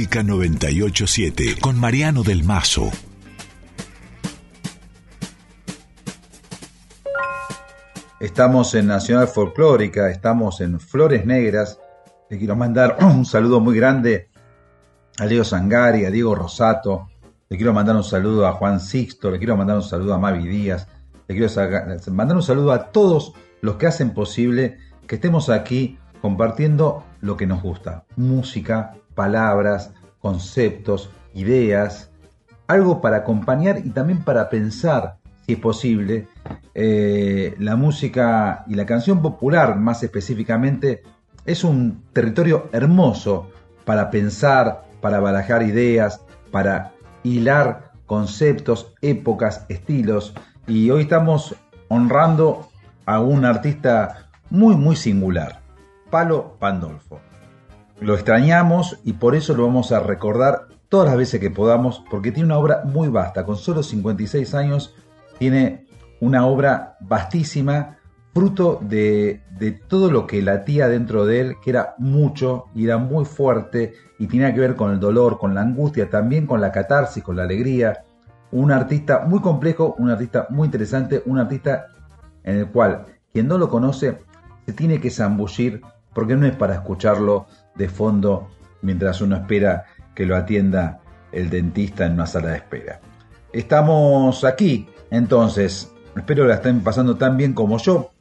Folclórica 987 con Mariano del Mazo. Estamos en Nacional Folclórica, estamos en Flores Negras. Le quiero mandar un saludo muy grande a Leo Sangari, a Diego Rosato. Le quiero mandar un saludo a Juan Sixto, le quiero mandar un saludo a Mavi Díaz. Le quiero mandar un saludo a todos los que hacen posible que estemos aquí compartiendo lo que nos gusta. Música, palabras, conceptos, ideas, algo para acompañar y también para pensar, si es posible, eh, la música y la canción popular más específicamente es un territorio hermoso para pensar, para barajar ideas, para hilar conceptos, épocas, estilos. Y hoy estamos honrando a un artista muy, muy singular, Palo Pandolfo. Lo extrañamos y por eso lo vamos a recordar todas las veces que podamos, porque tiene una obra muy vasta, con solo 56 años, tiene una obra vastísima, fruto de, todo lo que latía dentro de él, que era mucho y era muy fuerte y tenía que ver con el dolor, con la angustia, también con la catarsis, con la alegría. Un artista muy complejo, un artista muy interesante, un artista en el cual quien no lo conoce se tiene que zambullir porque no es para escucharlo de fondo mientras uno espera que lo atienda el dentista en una sala de espera. Estamos aquí, entonces, Espero la estén pasando tan bien como yo.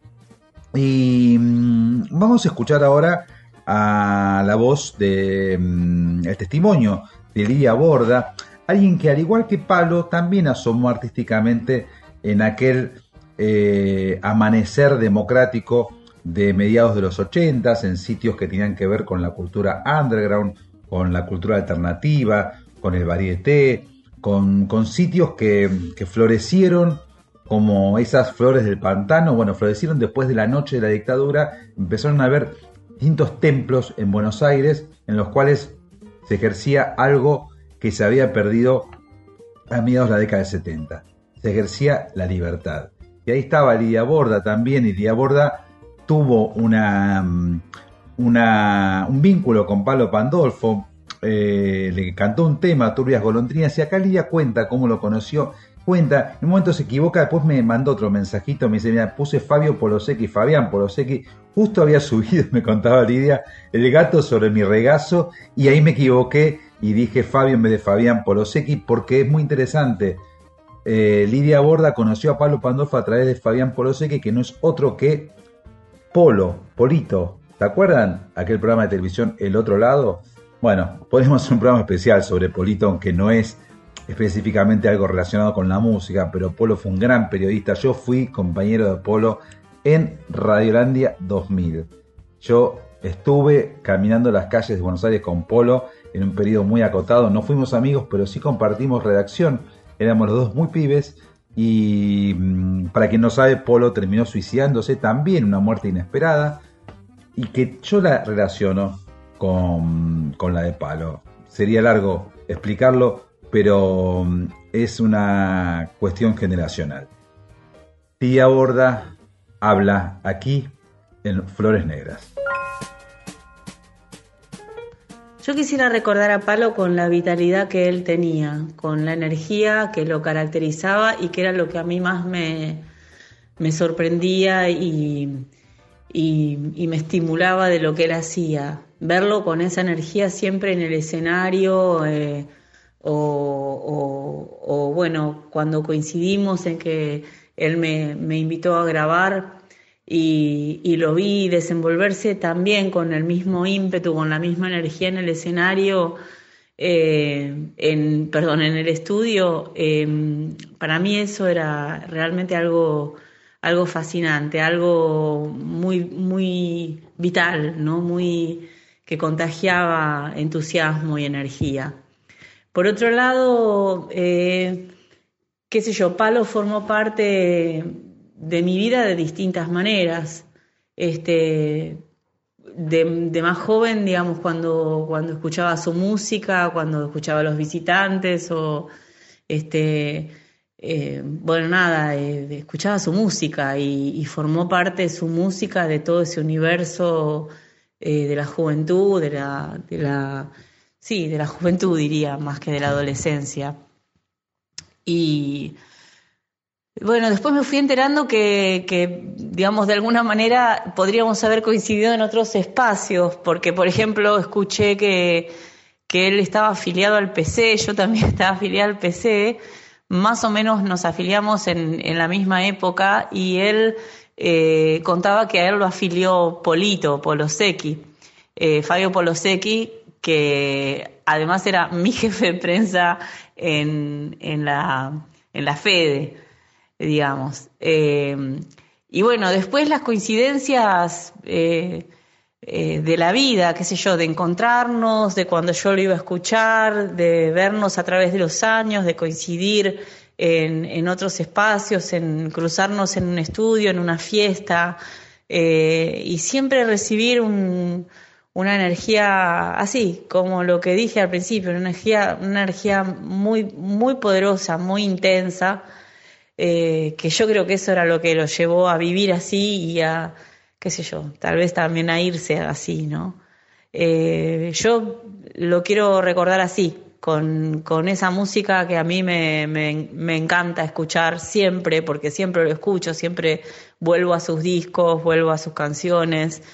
Y mm, vamos a escuchar ahora a la voz de mm, el testimonio de Lidia Borda, alguien que al igual que Palo también asomó artísticamente en aquel eh, amanecer democrático de mediados de los 80 en sitios que tenían que ver con la cultura underground, con la cultura alternativa, con el varieté, con, con sitios que, que florecieron como esas flores del pantano, bueno, florecieron después de la noche de la dictadura, empezaron a haber distintos templos en Buenos Aires en los cuales se ejercía algo que se había perdido a mediados de la década de 70. Se ejercía la libertad. Y ahí estaba Lidia Borda también, y Lidia Borda tuvo una, una un vínculo con Palo Pandolfo, eh, le cantó un tema, Turbias Golondrinas, y acá Lidia cuenta cómo lo conoció cuenta, en un momento se equivoca, después me mandó otro mensajito, me dice, mira, puse Fabio Polosecchi, Fabián Polosecchi, justo había subido, me contaba Lidia, el gato sobre mi regazo, y ahí me equivoqué y dije Fabio en vez de Fabián Polosecchi, porque es muy interesante. Eh, Lidia Borda conoció a Pablo Pandolfo a través de Fabián Polosecchi, que no es otro que Polo, Polito. ¿Se acuerdan? Aquel programa de televisión El Otro Lado. Bueno, podemos hacer un programa especial sobre Polito, aunque no es específicamente algo relacionado con la música, pero Polo fue un gran periodista. Yo fui compañero de Polo en Radiolandia 2000. Yo estuve caminando las calles de Buenos Aires con Polo en un periodo muy acotado. No fuimos amigos, pero sí compartimos redacción. Éramos los dos muy pibes. Y mm, para quien no sabe, Polo terminó suicidándose también, una muerte inesperada. Y que yo la relaciono con, con la de Palo. Sería largo explicarlo, pero mm, es una cuestión generacional. Tía Borda habla aquí en Flores Negras. Yo quisiera recordar a Palo con la vitalidad que él tenía, con la energía que lo caracterizaba y que era lo que a mí más me, sorprendía y, me estimulaba de lo que él hacía. Verlo con esa energía siempre en el escenario. Eh, o, bueno, cuando coincidimos en que él me, invitó a grabar y, lo vi desenvolverse también con el mismo ímpetu, con la misma energía en el escenario, eh, en, perdón, en el estudio, em, para mí eso era realmente algo, algo fascinante, algo muy, muy vital, ¿no? muy que contagiaba entusiasmo y energía. Por otro lado, eh, qué sé yo, Palo formó parte de mi vida de distintas maneras. Este, de, más joven, digamos, cuando, cuando escuchaba su música, cuando escuchaba a los visitantes o este, eh, bueno, nada, eh, escuchaba su música y, formó parte de su música de todo ese universo eh, de la juventud, de la, de la, sí, de la juventud diría, más que de la adolescencia. Y bueno, después me fui enterando que, digamos, de alguna manera podríamos haber coincidido en otros espacios, porque, por ejemplo, escuché que, que él estaba afiliado al PC, yo también estaba afiliado al PC, más o menos nos afiliamos en, en la misma época y él eh, contaba que a él lo afilió Polito, Polosecchi, eh, Fabio Polosecchi, que además era mi jefe de prensa en, en, la, en la FEDE, digamos. Eh, y bueno, después las coincidencias eh, eh, de la vida, qué sé yo, de encontrarnos, de cuando yo lo iba a escuchar, de vernos a través de los años, de coincidir en, en otros espacios, en cruzarnos en un estudio, en una fiesta, eh, y siempre recibir un, una energía así, como lo que dije al principio, una energía, una energía muy, muy poderosa, muy intensa, eh, que yo creo que eso era lo que lo llevó a vivir así y a qué sé yo, tal vez también a irse así, ¿no? Eh, yo lo quiero recordar así, con, con esa música que a mí me, me, encanta escuchar siempre, porque siempre lo escucho, siempre vuelvo a sus discos, vuelvo a sus canciones,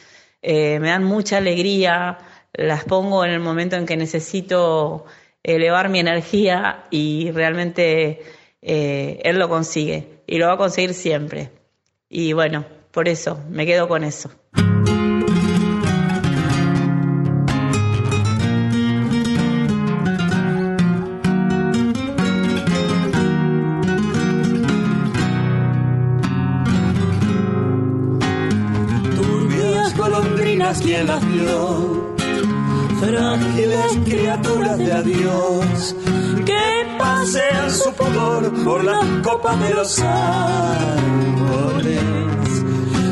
eh, me dan mucha alegría, las pongo en el momento en que necesito elevar mi energía y realmente eh, él lo consigue y lo va a conseguir siempre. Y bueno, por eso, me quedo con eso. Quien las? Frágiles criaturas de adiós que pasean su pudor por la copa de los árboles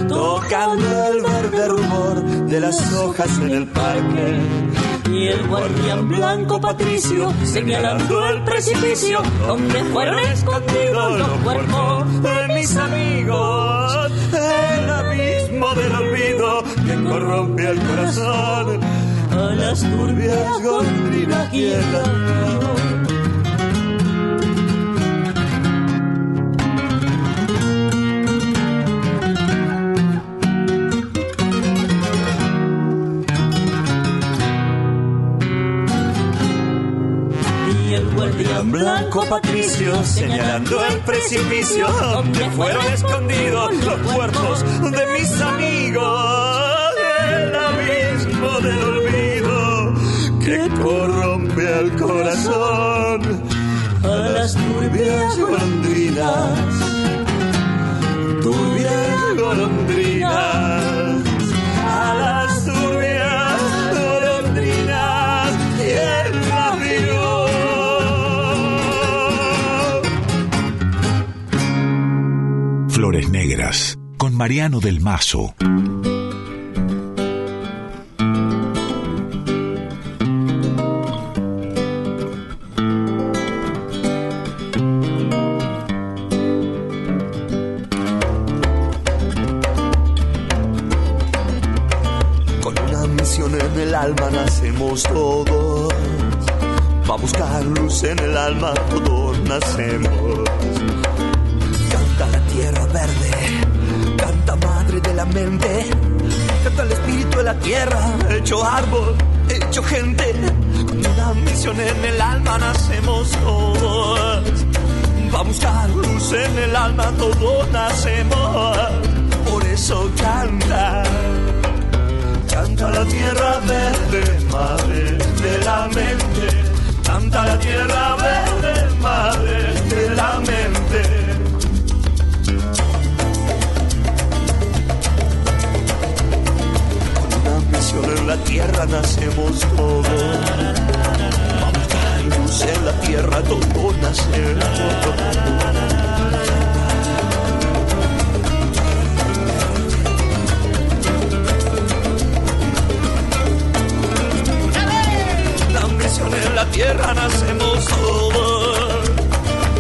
tocando el verde rumor de las hojas en el parque. Y el guardián blanco Patricio señalando el precipicio donde fueron escondidos los cuerpos de mis amigos. El abismo del olvido que corrompe el corazón a las turbias golondrinas quietas. Blanco Patricio señalando el precipicio donde fueron escondidos los cuerpos de mis amigos. El abismo del olvido que corrompe el corazón a las turbias golondrinas. Turbias golondrinas. Negras, con Mariano del Mazo. Con una misión en el alma nacemos todos. Va a buscar luz en el alma, todos nacemos. Tierra, hecho árbol, hecho gente. Con una misión en el alma nacemos todos. Va a buscar luz en el alma, todos nacemos. Por eso canta. Canta la tierra verde, madre de la mente. Canta la tierra verde, madre la tierra nacemos todos. Luz en la tierra, todos nacemos. En la tierra nacemos todos.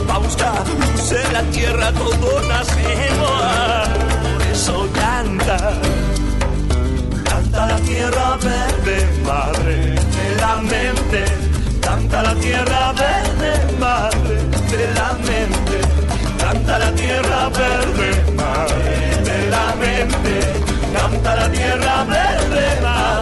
Va a buscar luz en la tierra, todos nacemos. Por eso canta, tanta la tierra verde, madre, de la mente, Canta la tierra verde, madre, de la mente, Canta la tierra verde, madre, de la mente, Canta la tierra verde, madre.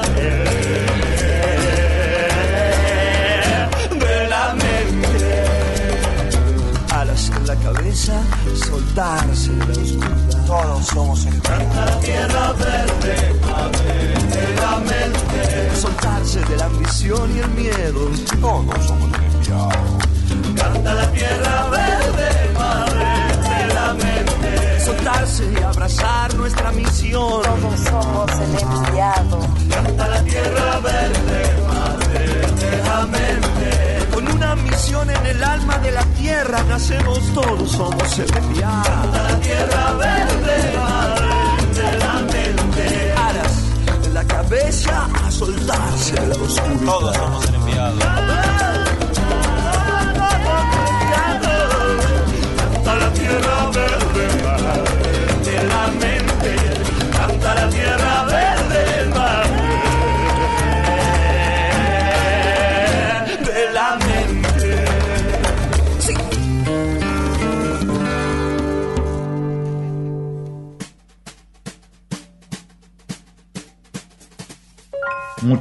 la cabeza, soltarse de la oscuridad. Todos somos el Canta la tierra verde, madre de la mente. Soltarse de la ambición y el miedo. Todos somos el enviado. Canta la tierra verde, madre de la mente. Soltarse y abrazar nuestra misión. Todos somos el enviado. Canta la tierra verde, madre de la mente. Una misión en el alma de la tierra nacemos todos, somos el enviado. Canta la tierra verde, madre de la mente. Aras en la cabeza a soltarse de la oscuridad. Todos somos el enviado. Canta la tierra verde, madre de la mente. Canta la tierra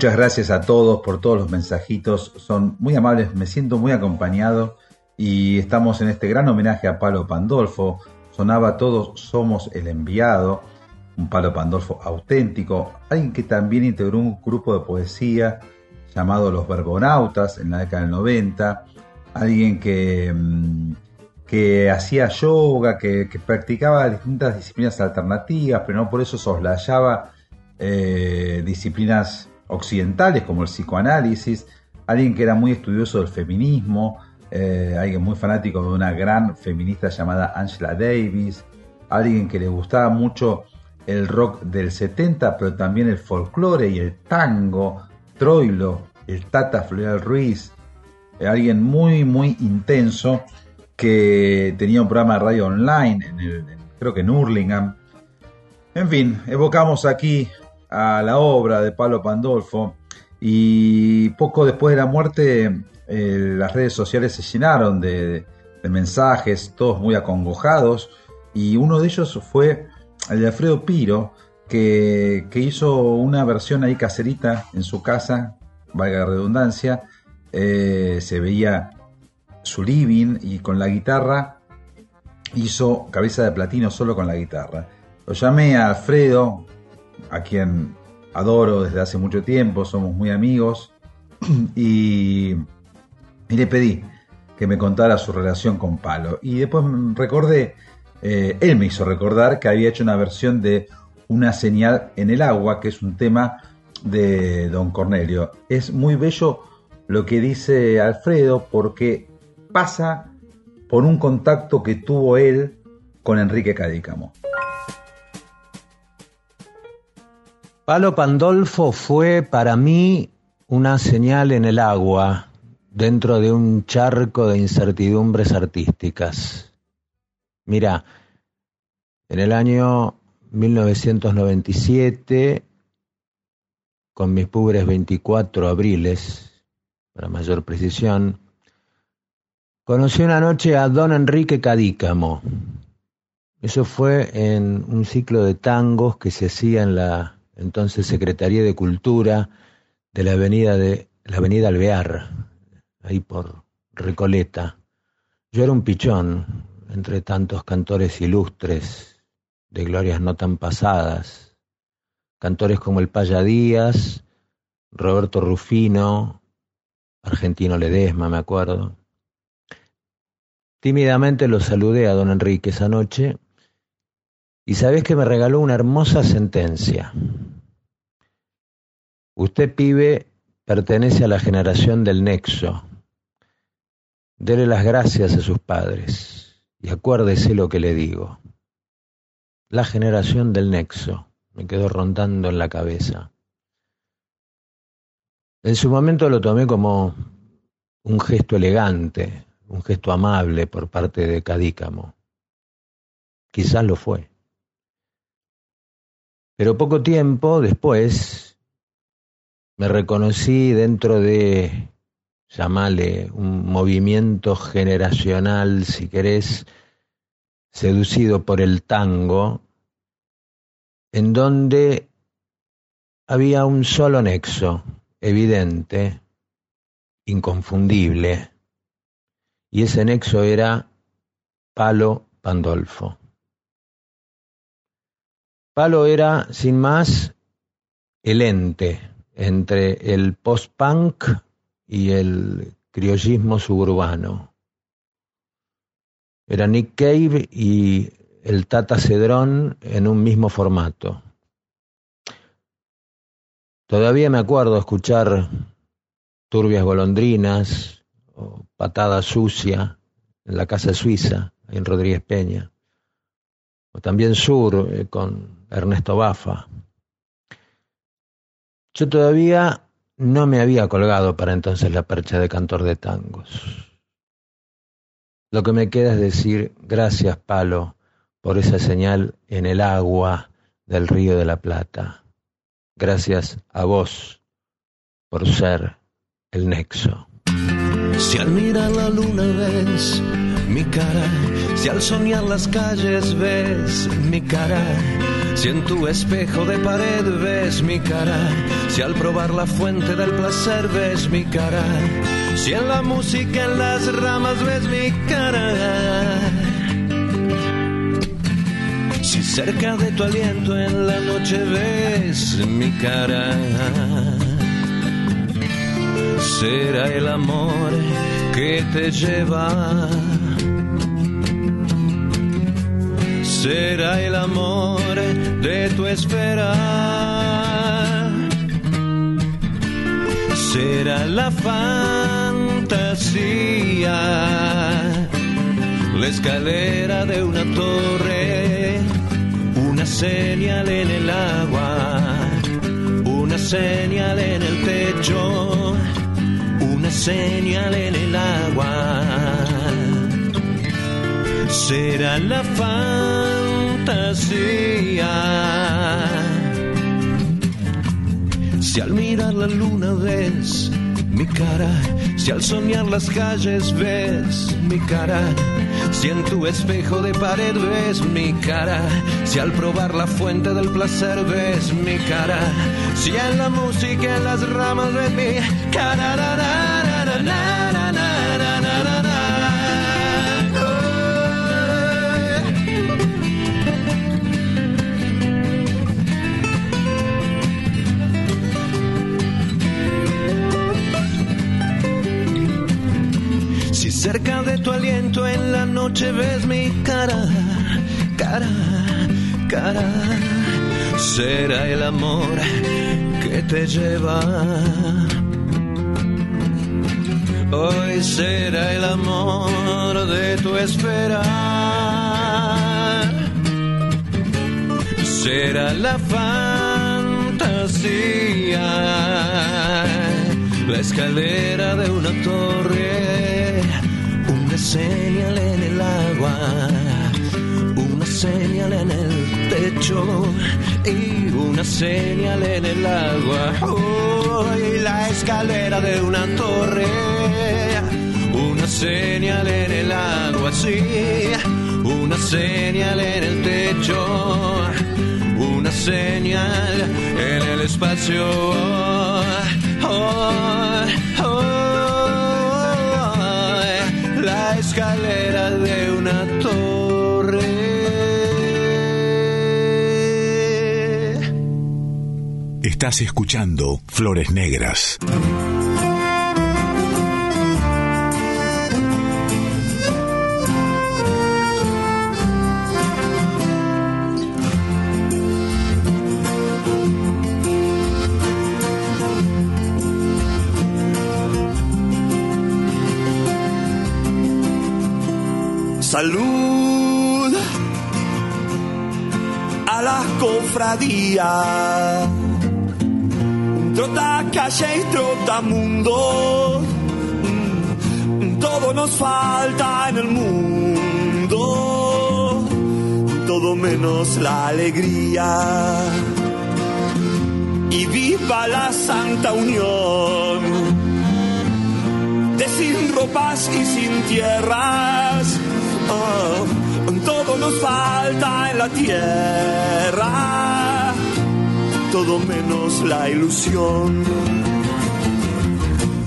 Muchas gracias a todos por todos los mensajitos, son muy amables, me siento muy acompañado y estamos en este gran homenaje a Palo Pandolfo. Sonaba Todos Somos el Enviado, un Palo Pandolfo auténtico, alguien que también integró un grupo de poesía llamado Los Verbonautas en la década del 90, alguien que, mm, que hacía yoga, que, practicaba distintas disciplinas alternativas, pero no por eso soslayaba eh, disciplinas occidentales como el psicoanálisis, alguien que era muy estudioso del feminismo, eh, alguien muy fanático de una gran feminista llamada Angela Davis, alguien que le gustaba mucho el rock del 70, pero también el folclore y el tango, Troilo, el Tata Floreal Ruiz, eh, alguien muy, muy intenso que tenía un programa de radio online, en el, creo que en Hurlingham. En fin, evocamos aquí a la obra de Pablo Pandolfo. Y poco después de la muerte eh, las redes sociales se llenaron de, mensajes, todos muy acongojados. Y uno de ellos fue el de Alfredo Piro que, que hizo una versión ahí caserita en su casa, valga la redundancia, eh, se veía su living y con la guitarra hizo cabeza de platino solo con la guitarra. Lo llamé a Alfredo, a quien adoro desde hace mucho tiempo, somos muy amigos, y, le pedí que me contara su relación con Palo. Y después recordé, eh, él me hizo recordar que había hecho una versión de Una señal en el agua, que es un tema de Don Cornelio. Es muy bello lo que dice Alfredo porque pasa por un contacto que tuvo él con Enrique Cadícamo. Palo Pandolfo fue para mí una señal en el agua dentro de un charco de incertidumbres artísticas. Mira, en el año 1997, con mis pobres 24 abriles, para mayor precisión, conocí una noche a don Enrique Cadícamo. Eso fue en un ciclo de tangos que se hacía en la entonces Secretaría de Cultura de la avenida de la avenida Alvear, ahí por Recoleta. Yo era un pichón entre tantos cantores ilustres de glorias no tan pasadas, cantores como el Paya Díaz, Roberto Rufino, Argentino Ledesma, me acuerdo. Tímidamente lo saludé a don Enrique esa noche y sabés que me regaló una hermosa sentencia. Usted, pibe, pertenece a la generación del nexo. Dele las gracias a sus padres y acuérdese lo que le digo. La generación del nexo me quedó rondando en la cabeza. En su momento lo tomé como un gesto elegante, un gesto amable por parte de Cadícamo. Quizás lo fue. Pero poco tiempo después me reconocí dentro de llamale un movimiento generacional, si querés, seducido por el tango, en donde había un solo nexo, evidente, inconfundible, y ese nexo era Palo Pandolfo. Palo era, sin más, el ente entre el post-punk y el criollismo suburbano. Era Nick Cave y el Tata Cedrón en un mismo formato. Todavía me acuerdo escuchar turbias golondrinas o patada sucia en la casa suiza, en Rodríguez Peña, o también Sur eh, con Ernesto Bafa. Yo todavía no me había colgado para entonces la percha de cantor de tangos. Lo que me queda es decir gracias, Palo, por esa señal en el agua del río de la Plata. Gracias a vos por ser el nexo. Si la mi cara, si al soñar las calles ves mi cara, si en tu espejo de pared ves mi cara, si al probar la fuente del placer ves mi cara, si en la música en las ramas ves mi cara. Si cerca de tu aliento en la noche ves mi cara será el amor que te lleva. Será el amor de tu espera. Será la fantasía, la escalera de una torre, una señal en el agua, una señal en el techo una señal en el agua. Será la Si al mirar la luna ves mi cara, si al soñar las calles ves mi cara, si en tu espejo de pared ves mi cara, si al probar la fuente del placer ves mi cara, si en la música en las ramas ves mi cara. Cerca de tu aliento en la noche ves mi cara, cara, cara, será el amor que te lleva. Hoy será el amor de tu espera. Será la fantasía, la escalera de una torre, señal en el agua, una señal en el techo y una señal en el agua. y la escalera de una torre, una señal en el agua, sí, una señal en el techo, una señal en el espacio. La escalera de una torre. Estás escuchando Flores Negras. Salud a la cofradía. Trota calle y trota mundo. Mm, Todo nos falta en el mundo. Todo menos la alegría. Y viva la santa unión de sin ropas y sin tierras. Oh, todo nos falta en la tierra, todo menos la ilusión.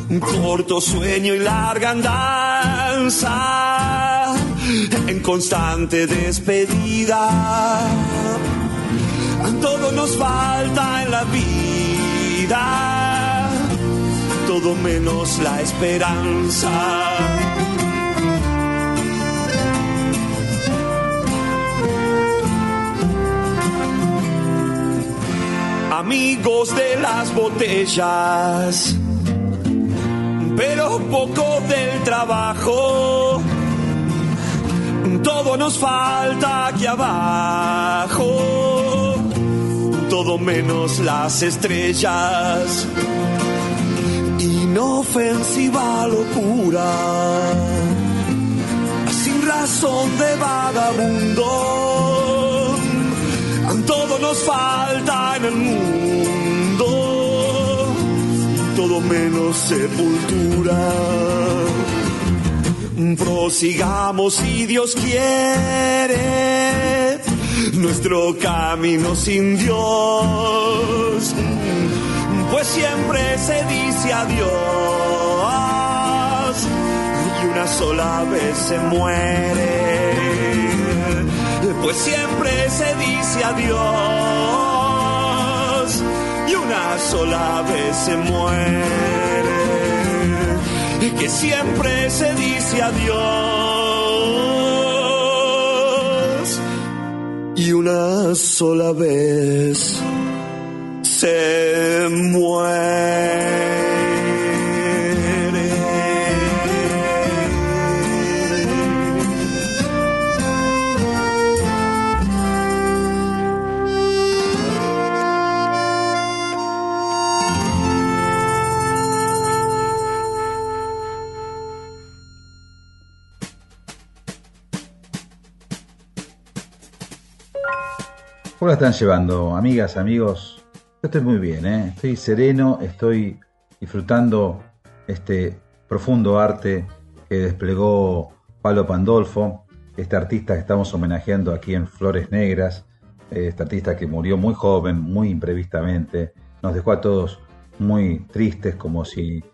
Un corto sueño y larga andanza en constante despedida. Todo nos falta en la vida, todo menos la esperanza. Amigos de las botellas, pero poco del trabajo todo nos falta aquí abajo, todo menos las estrellas. Inofensiva locura, sin razón de vagabundo, nos falta en el mundo, todo menos sepultura. Prosigamos si Dios quiere nuestro camino sin Dios, pues siempre se dice adiós y una sola vez se muere, pues siempre se dice adiós. Y una sola vez se muere. Que siempre se dice adiós. Y una sola vez se muere. ¿Cómo la están llevando, amigas, amigos? Yo estoy muy bien, ¿eh? estoy sereno, estoy disfrutando este profundo arte que desplegó Palo Pandolfo, este artista que estamos homenajeando aquí en Flores Negras, este artista que murió muy joven, muy imprevistamente, nos dejó a todos muy tristes, como si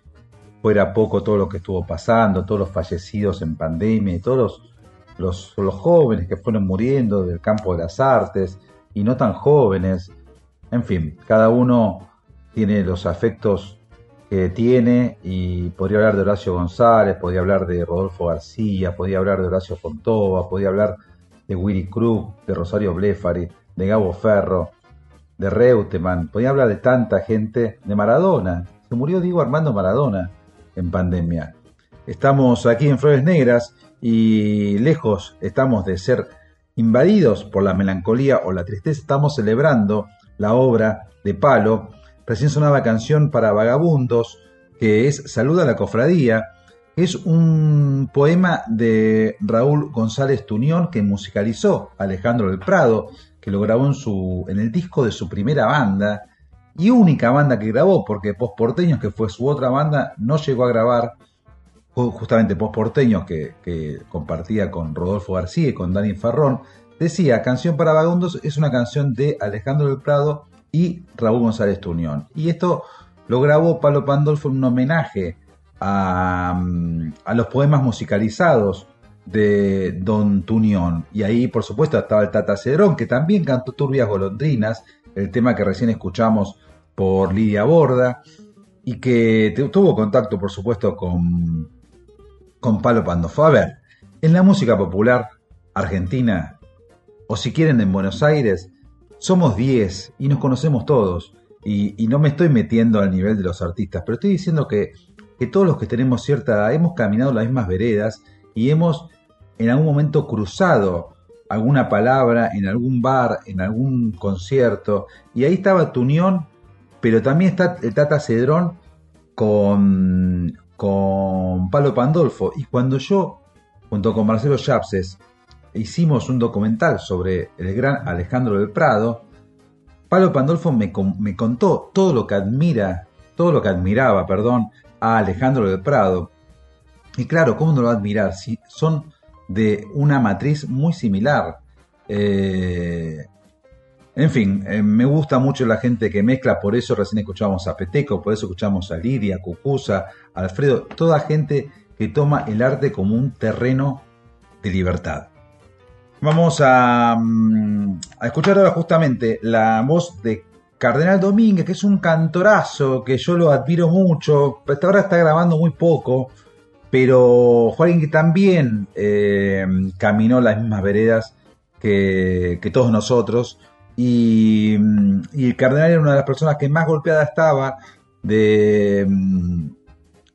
fuera poco todo lo que estuvo pasando, todos los fallecidos en pandemia todos los jóvenes que fueron muriendo del campo de las artes, y no tan jóvenes. En fin, cada uno tiene los afectos que tiene y podría hablar de Horacio González, podría hablar de Rodolfo García, podría hablar de Horacio Fontova, podría hablar de Willy Krug, de Rosario Blefari, de Gabo Ferro, de Reutemann, podría hablar de tanta gente, de Maradona. Se murió Diego Armando Maradona en pandemia. Estamos aquí en Flores Negras y lejos estamos de ser invadidos por la melancolía o la tristeza, estamos celebrando la obra de Palo. Recién sonaba canción para vagabundos, que es Saluda a la Cofradía, es un poema de Raúl González Tuñón que musicalizó Alejandro del Prado, que lo grabó en, el disco de su primera banda y única banda que grabó, porque Porteños que fue su otra banda, no llegó a grabar justamente Porteños que, que compartía con Rodolfo García y con Dani Farrón, decía, Canción para Vagabundos es una canción de Alejandro del Prado y Raúl González Tuñón. Y esto lo grabó Pablo Pandolfo en un homenaje a, mm, a los poemas musicalizados de Don Tuñón. Y ahí, por supuesto, estaba el Tata Cedrón, que también cantó Turbias Golondrinas, el tema que recién escuchamos por Lidia Borda, y que tuvo contacto, por supuesto, con con Palo Pandolfo. A ver, en la música popular argentina, o si quieren en Buenos Aires, somos 10 y nos conocemos todos. Y, no me estoy metiendo al nivel de los artistas, pero estoy diciendo que, que todos los que tenemos cierta edad hemos caminado las mismas veredas y hemos en algún momento cruzado alguna palabra en algún bar, en algún concierto, y ahí estaba tu unión, pero también está el Tata Cedrón con, con Palo Pandolfo. Y cuando yo, junto con Marcelo Chapses, hicimos un documental sobre el gran Alejandro del Prado, Palo Pandolfo me, me contó todo lo que admira, todo lo que admiraba, perdón, a Alejandro del Prado. Y claro, ¿cómo no lo va a admirar? Si son de una matriz muy similar. Eh, en fin, eh, me gusta mucho la gente que mezcla, por eso recién escuchamos a Peteco, por eso escuchamos a Lidia, Cucusa, Alfredo, toda gente que toma el arte como un terreno de libertad. Vamos a, mm, a escuchar ahora justamente la voz de Cardenal Domínguez, que es un cantorazo, que yo lo admiro mucho, ahora está grabando muy poco, pero fue alguien que también eh, caminó las mismas veredas que, que todos nosotros, y, mm, y, el cardenal era una de las personas que más golpeada estaba de mm,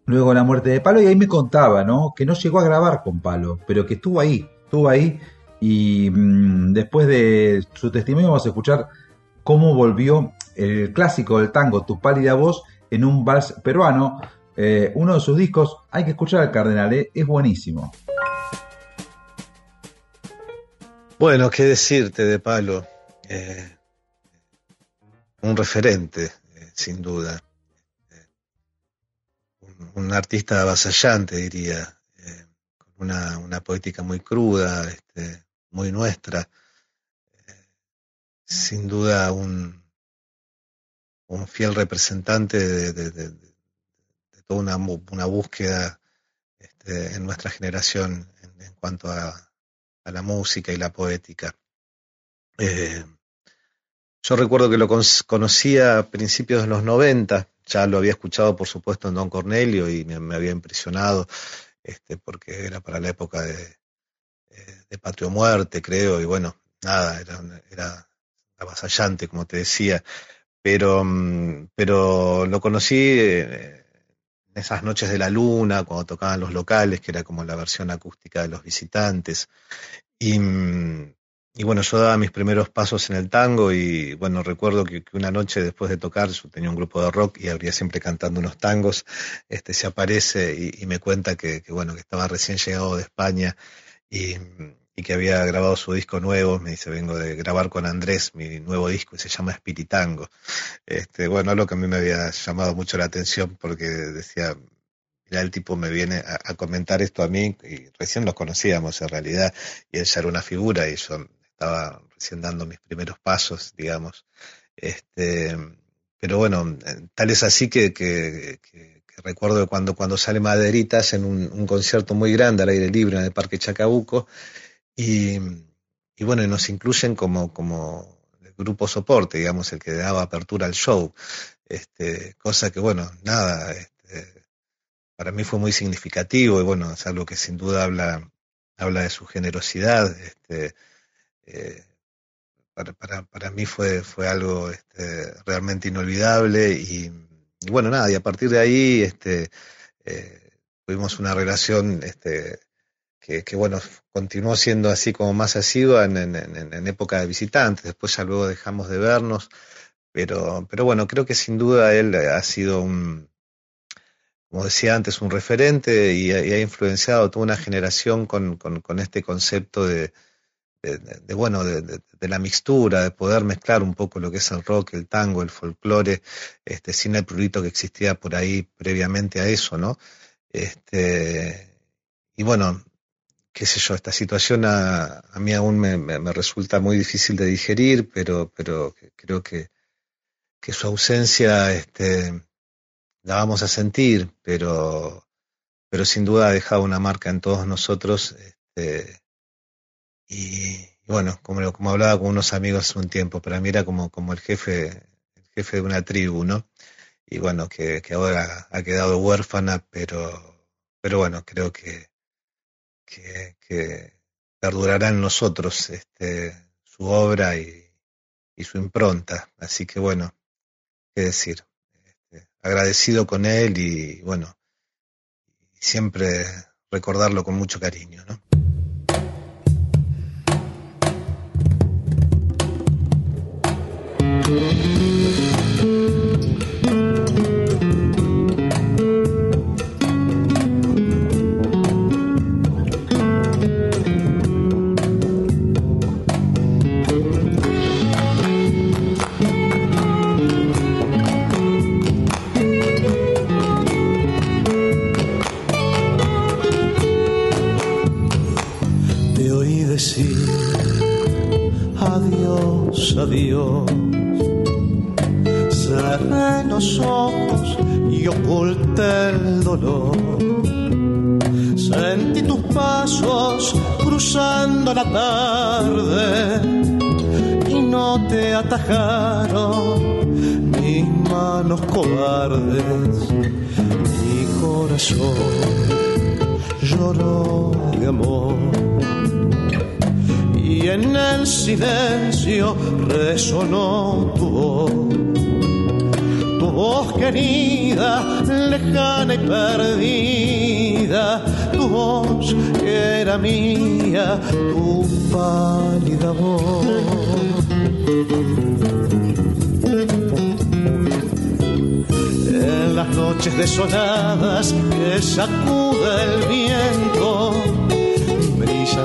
luego la muerte de Palo y ahí me contaba, ¿no? Que no llegó a grabar con Palo, pero que estuvo ahí, estuvo ahí y mmm, después de su testimonio vamos a escuchar cómo volvió el clásico del tango Tu pálida voz en un vals peruano, eh, uno de sus discos, hay que escuchar al cardenal, ¿eh? es buenísimo. Bueno, qué decirte de Palo eh, un referente, eh, sin duda. Un, artista avasallante, diría, eh, con una, una, poética muy cruda, este, muy nuestra. Eh, sin duda un, un fiel representante de, toda una, una búsqueda este, en nuestra generación en, cuanto a, a, la música y la poética. Eh, yo recuerdo que lo conocía a principios de los 90, ya lo había escuchado por supuesto en Don Cornelio y me, había impresionado, este, porque era para la época de, de Patrio Muerte, creo, y bueno, nada, era, era avasallante, como te decía, pero, mm, pero lo conocí en esas noches de la luna, cuando tocaban los locales, que era como la versión acústica de los visitantes, y mm, y bueno, yo daba mis primeros pasos en el tango y bueno, recuerdo que, que, una noche después de tocar, tenía un grupo de rock y habría siempre cantando unos tangos, este se aparece y, me cuenta que, que, bueno, que estaba recién llegado de España y, y, que había grabado su disco nuevo, me dice, vengo de grabar con Andrés mi nuevo disco y se llama Espiritango. Este, bueno, algo que a mí me había llamado mucho la atención porque decía, mira, el tipo me viene a, a, comentar esto a mí, y recién los conocíamos en realidad, y él ya era una figura, y yo estaba recién dando mis primeros pasos, digamos. Este, pero bueno, tal es así que, que, recuerdo cuando, cuando sale Maderitas en un, concierto muy grande al aire libre en el Parque Chacabuco, y, y bueno, nos incluyen como, como grupo soporte, digamos, el que daba apertura al show. Este, cosa que, bueno, nada, este, para mí fue muy significativo y bueno, es algo que sin duda habla, habla de su generosidad. Este, eh, para, para, para, mí fue, fue algo este, realmente inolvidable y, bueno, nada, y a partir de ahí este, eh, tuvimos una relación este, que, bueno, continuó siendo así como más asidua en, en, época de visitantes, después ya luego dejamos de vernos, pero, pero bueno, creo que sin duda él ha sido un, como decía antes, un referente y, ha influenciado toda una generación con, con este concepto de, de, bueno, de, la mixtura, de poder mezclar un poco lo que es el rock, el tango, el folclore, este, sin el prurito que existía por ahí previamente a eso, ¿no? Este, y bueno, qué sé yo, esta situación a, a mí aún me, me, me, resulta muy difícil de digerir, pero, pero creo que, que su ausencia este, la vamos a sentir, pero, pero sin duda ha dejado una marca en todos nosotros. Este, y, bueno, como, como hablaba con unos amigos hace un tiempo, para mí era como, como el jefe, el jefe de una tribu, ¿no? Y bueno, que, que ahora ha quedado huérfana, pero, pero bueno, creo que, que, que perdurará en nosotros este, su obra y, y su impronta. Así que bueno, qué decir. Este, agradecido con él y bueno, siempre recordarlo con mucho cariño, ¿no? Los ojos y oculté el dolor. Sentí tus pasos cruzando la tarde y no te atajaron mis manos cobardes. Mi corazón lloró de amor y en el silencio resonó tu voz. Voz querida, lejana y perdida, tu voz que era mía, tu pálida voz. En las noches desoladas que sacude el viento,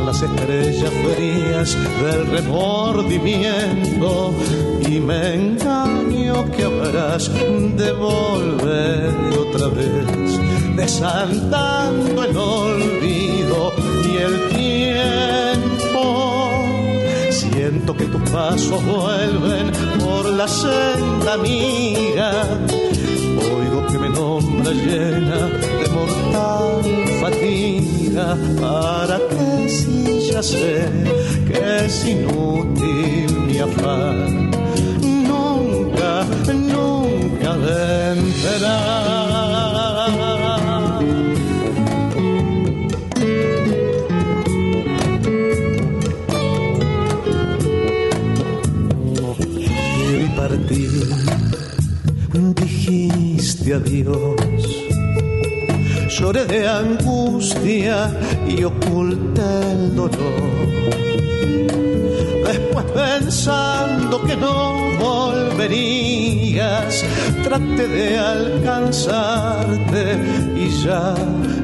las estrellas frías del remordimiento y me engaño que habrás de volver otra vez, desaltando el olvido y el tiempo. Siento que tus pasos vuelven por la senda amiga. Oigo que me nombra llena de mortal fatiga. ¿Para qué si ya sé que es inútil mi afán? Nunca, nunca vencerá. Y partí, dijiste adiós. Lloré de angustia y oculté el dolor. Después pensando que no volverías, traté de alcanzarte y ya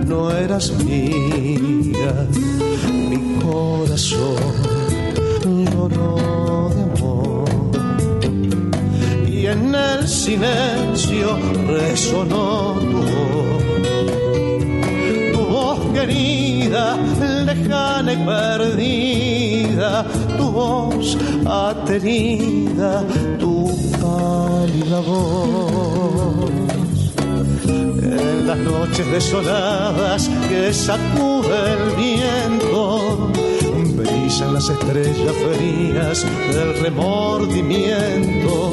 no eras mía. Mi corazón lloró de amor y en el silencio resonó querida, lejana y perdida, tu voz atenida, tu pálida voz. En las noches desoladas que sacude el viento, brillan las estrellas frías del remordimiento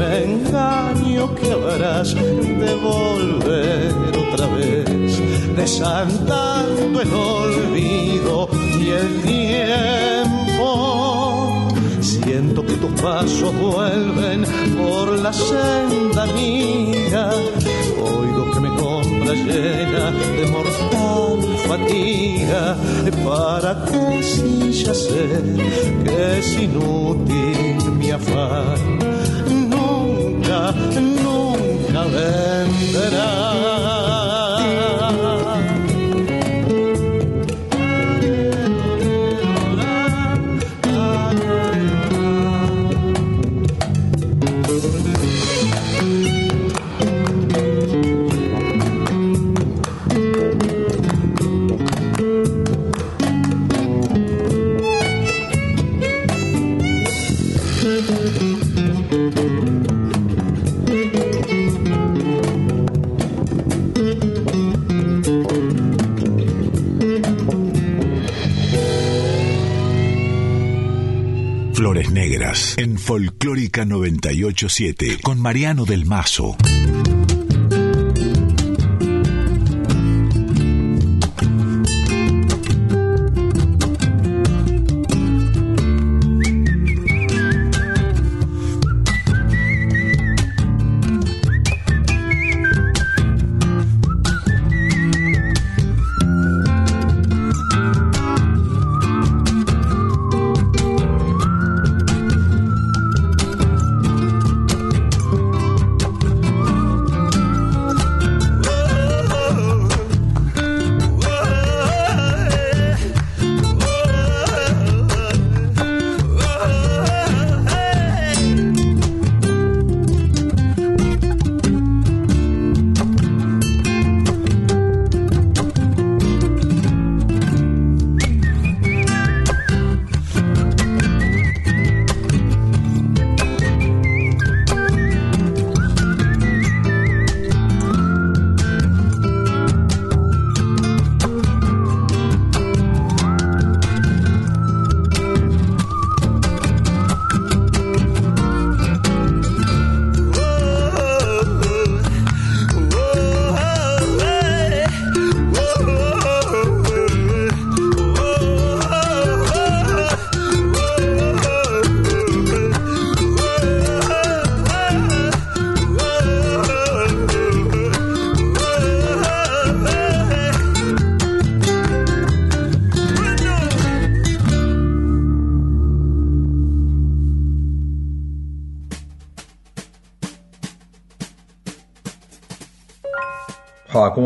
me engaño que habrás de volver otra vez, desandando el olvido y el tiempo. Siento que tus pasos vuelven por la senda mía. Oigo que me compra llena de mortal fatiga. ¿Para qué si ya sé que es inútil mi afán? Nunca vendrá. Flores Negras en Folclórica 987 con Mariano del Mazo.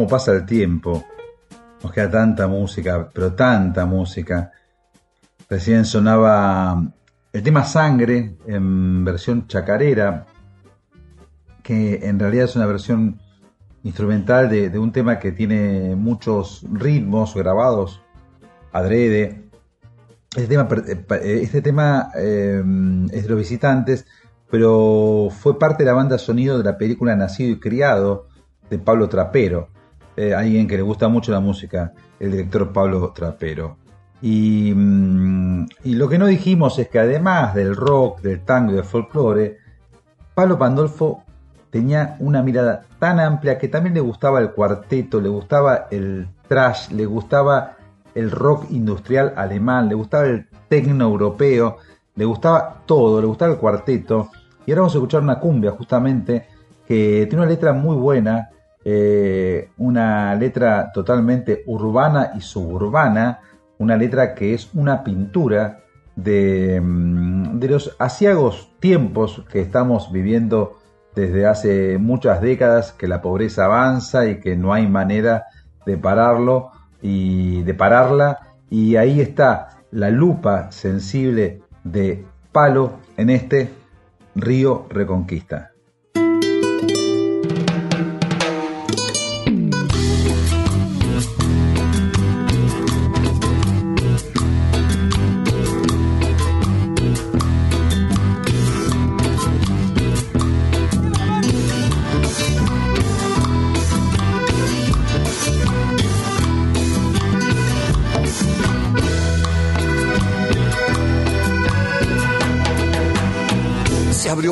¿Cómo pasa el tiempo? Nos queda tanta música, pero tanta música. Recién sonaba el tema Sangre en versión chacarera, que en realidad es una versión instrumental de, un tema que tiene muchos ritmos grabados adrede. Este tema, eh, este tema eh, es de los visitantes, pero fue parte de la banda sonido de la película Nacido y Criado de Pablo Trapero, eh, alguien que le gusta mucho la música, el director Pablo Trapero. Y, mm, y, lo que no dijimos es que además del rock, del tango y del folclore, Pablo Pandolfo tenía una mirada tan amplia que también le gustaba el cuarteto, le gustaba el trash, le gustaba el rock industrial alemán, le gustaba el tecno europeo, le gustaba todo, le gustaba el cuarteto. Y ahora vamos a escuchar una cumbia justamente que tiene una letra muy buena, eh, una letra totalmente urbana y suburbana, una letra que es una pintura de, mm, de los asiagos tiempos que estamos viviendo desde hace muchas décadas que la pobreza avanza y que no hay manera de pararlo y de pararla y ahí está la lupa sensible de Palo en este Río Reconquista.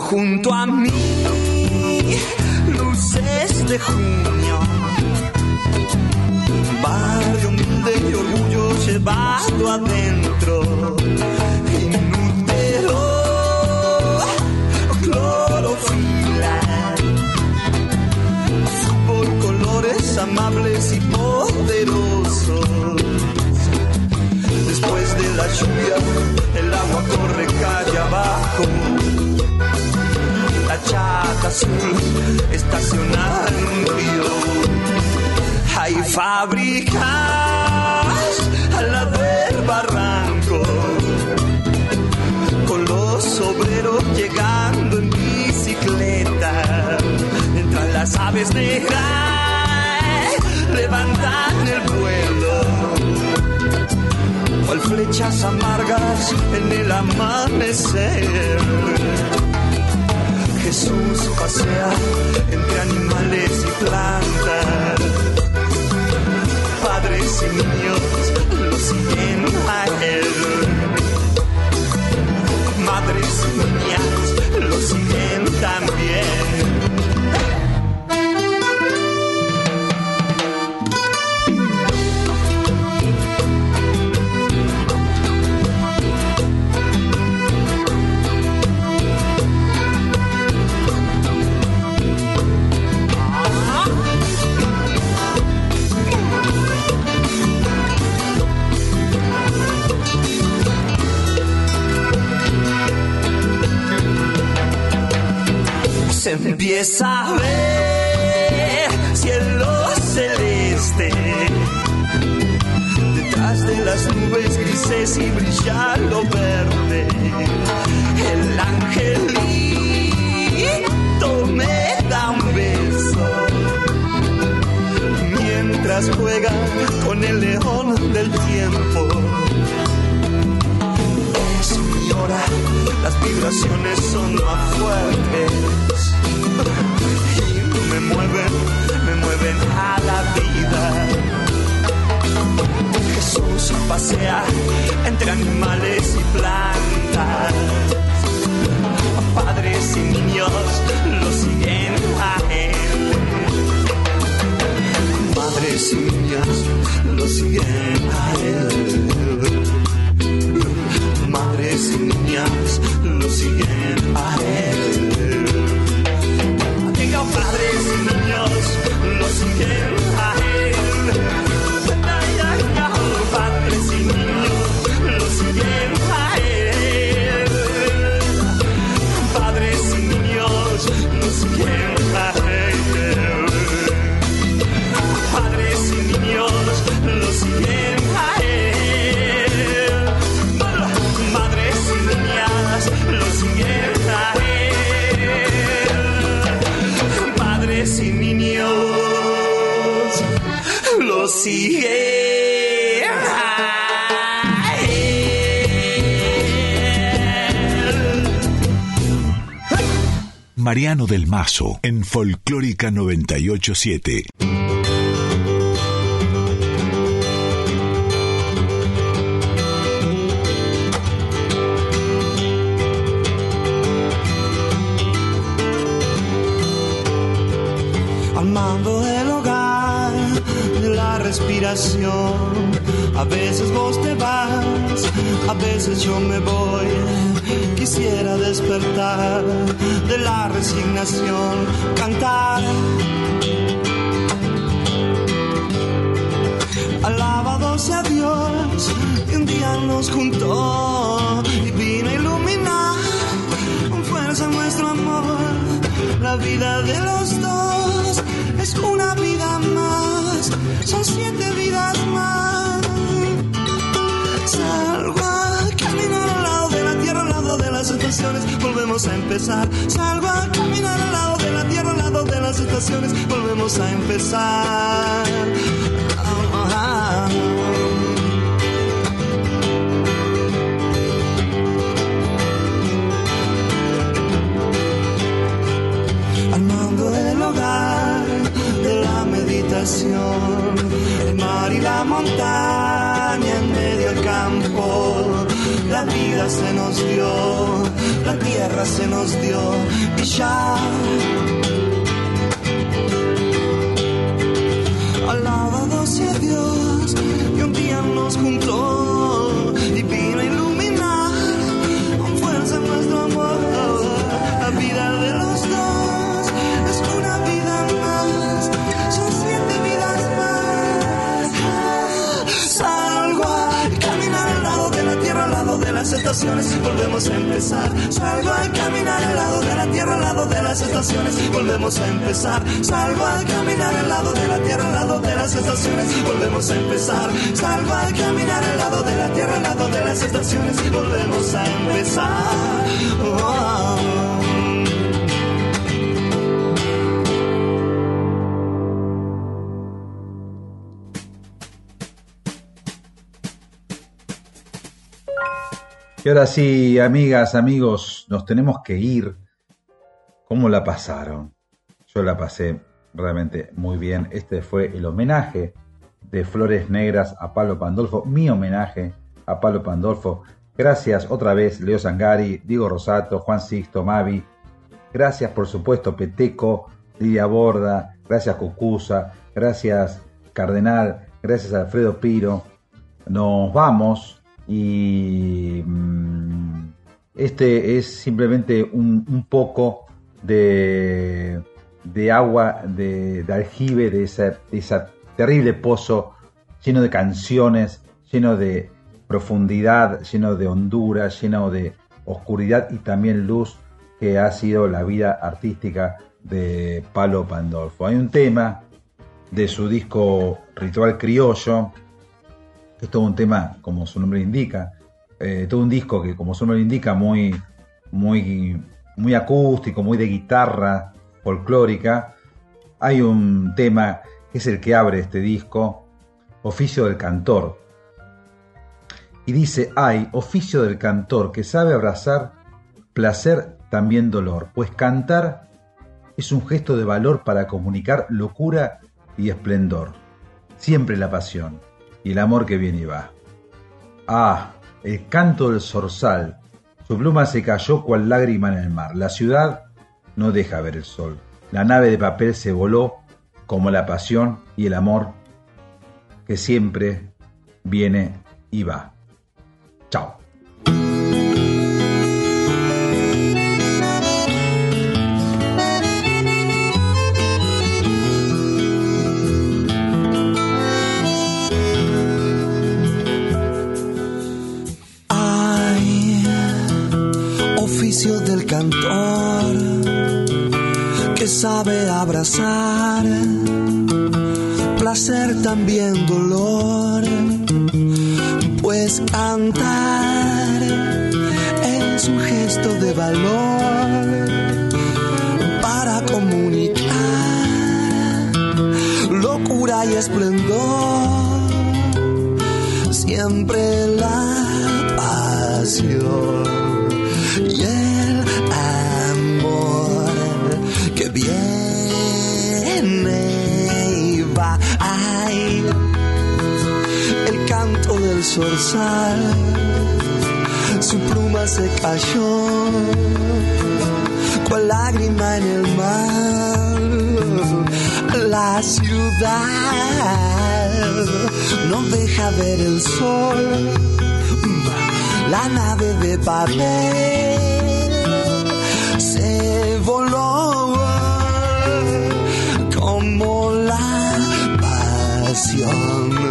Junto a mí, luces de junio. Barrio humilde y orgullo llevado adentro. Inútero, clorofila. Por colores amables y poderosos. Después de la lluvia, el agua corre calle abajo chata azul estacionada en un río. Hay fábricas al lado del barranco, con los obreros llegando en bicicleta, mientras las aves negras levantan el vuelo. Cual flechas amargas en el amanecer Jesús pasea entre animales y plantas. Padres y niños lo siguen a él. Madres y niñas lo siguen también. Empieza a cielo celeste. Detrás de las nubes grises y brilla lo verde. El angelito me da un beso. Mientras juega con el león del tiempo. Es mi hora, las vibraciones son más fuertes mueven, me mueven a la vida. Jesús pasea entre animales y plantas. Padres y niños lo siguen a él. Madres y niños lo siguen a él. Madres y niñas lo siguen a él quero. Mariano del Mazo en Folclórica 987. Veces yo me voy. Quisiera despertar de la resignación, cantar. Alabados a Dios, que un día nos juntó y vino a iluminar con fuerza nuestro amor. La vida de los dos es una vida más, son siete vidas más. Volvemos a empezar. Salgo a caminar al lado de la tierra, al lado de las estaciones, volvemos a empezar. Ah, ah. al mando del hogar, de la meditación, el mar y la montaña en medio del campo. La vida se nos dio, la tierra se nos dio y ya. Volvemos a empezar. Salgo a caminar al lado de la tierra, al lado de las estaciones, volvemos a empezar. Salgo a caminar al lado de la tierra, al lado de las estaciones, volvemos a empezar. Salgo a caminar al lado de la tierra, al lado de las estaciones, volvemos a empezar. Y ahora sí, amigas, amigos, nos tenemos que ir. ¿Cómo la pasaron? Yo la pasé realmente muy bien. Este fue el homenaje de Flores Negras a Pablo Pandolfo, mi homenaje a Pablo Pandolfo. Gracias otra vez, Leo Zangari, Diego Rosato, Juan Sixto, Mavi. Gracias, por supuesto, Peteco, Lidia Borda. Gracias, Cucusa. Gracias, Cardenal. Gracias, Alfredo Piro. Nos vamos y mm, este es simplemente un, poco de, de agua, de, aljibe, de esa, de esa terrible pozo lleno de canciones, lleno de profundidad, lleno de hondura, lleno de oscuridad y también luz que ha sido la vida artística de Palo Pandolfo. Hay un tema de su disco Ritual Criollo, es todo un tema, como su nombre indica, eh, todo un disco que, como su nombre indica, muy, muy, muy acústico, muy de guitarra folclórica. Hay un tema que es el que abre este disco, Oficio del Cantor. Y dice, hay oficio del cantor que sabe abrazar placer, también dolor, pues cantar es un gesto de valor para comunicar locura y esplendor. Siempre la pasión y el amor que viene y va. Ah, el canto del zorzal. Su pluma se cayó cual lágrima en el mar. La ciudad no deja ver el sol. La nave de papel se voló como la pasión y el amor que siempre viene y va. Chao. Cantor que sabe abrazar, placer también dolor, pues cantar es un gesto de valor para comunicar locura y esplendor, siempre la pasión su pluma se cayó, cual lágrima en el mar. La ciudad no deja ver el sol, la nave de papel se voló como la pasión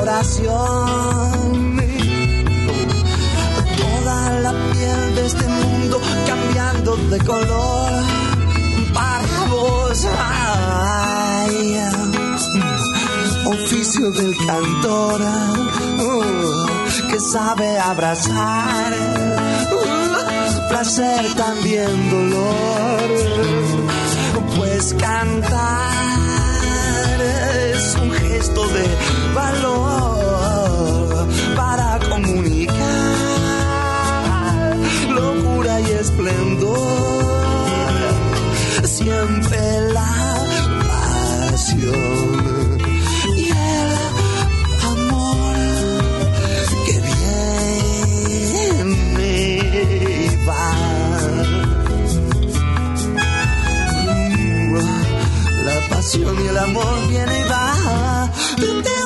oración. Toda la piel de este mundo cambiando de color para vos. Oficio del cantor uh, que sabe abrazar. uh, placer también dolor. Pues cantar gesto de valor para comunicar locura y esplendor. Siempre la pasión y el amor que viene va. La pasión y el amor vienen y But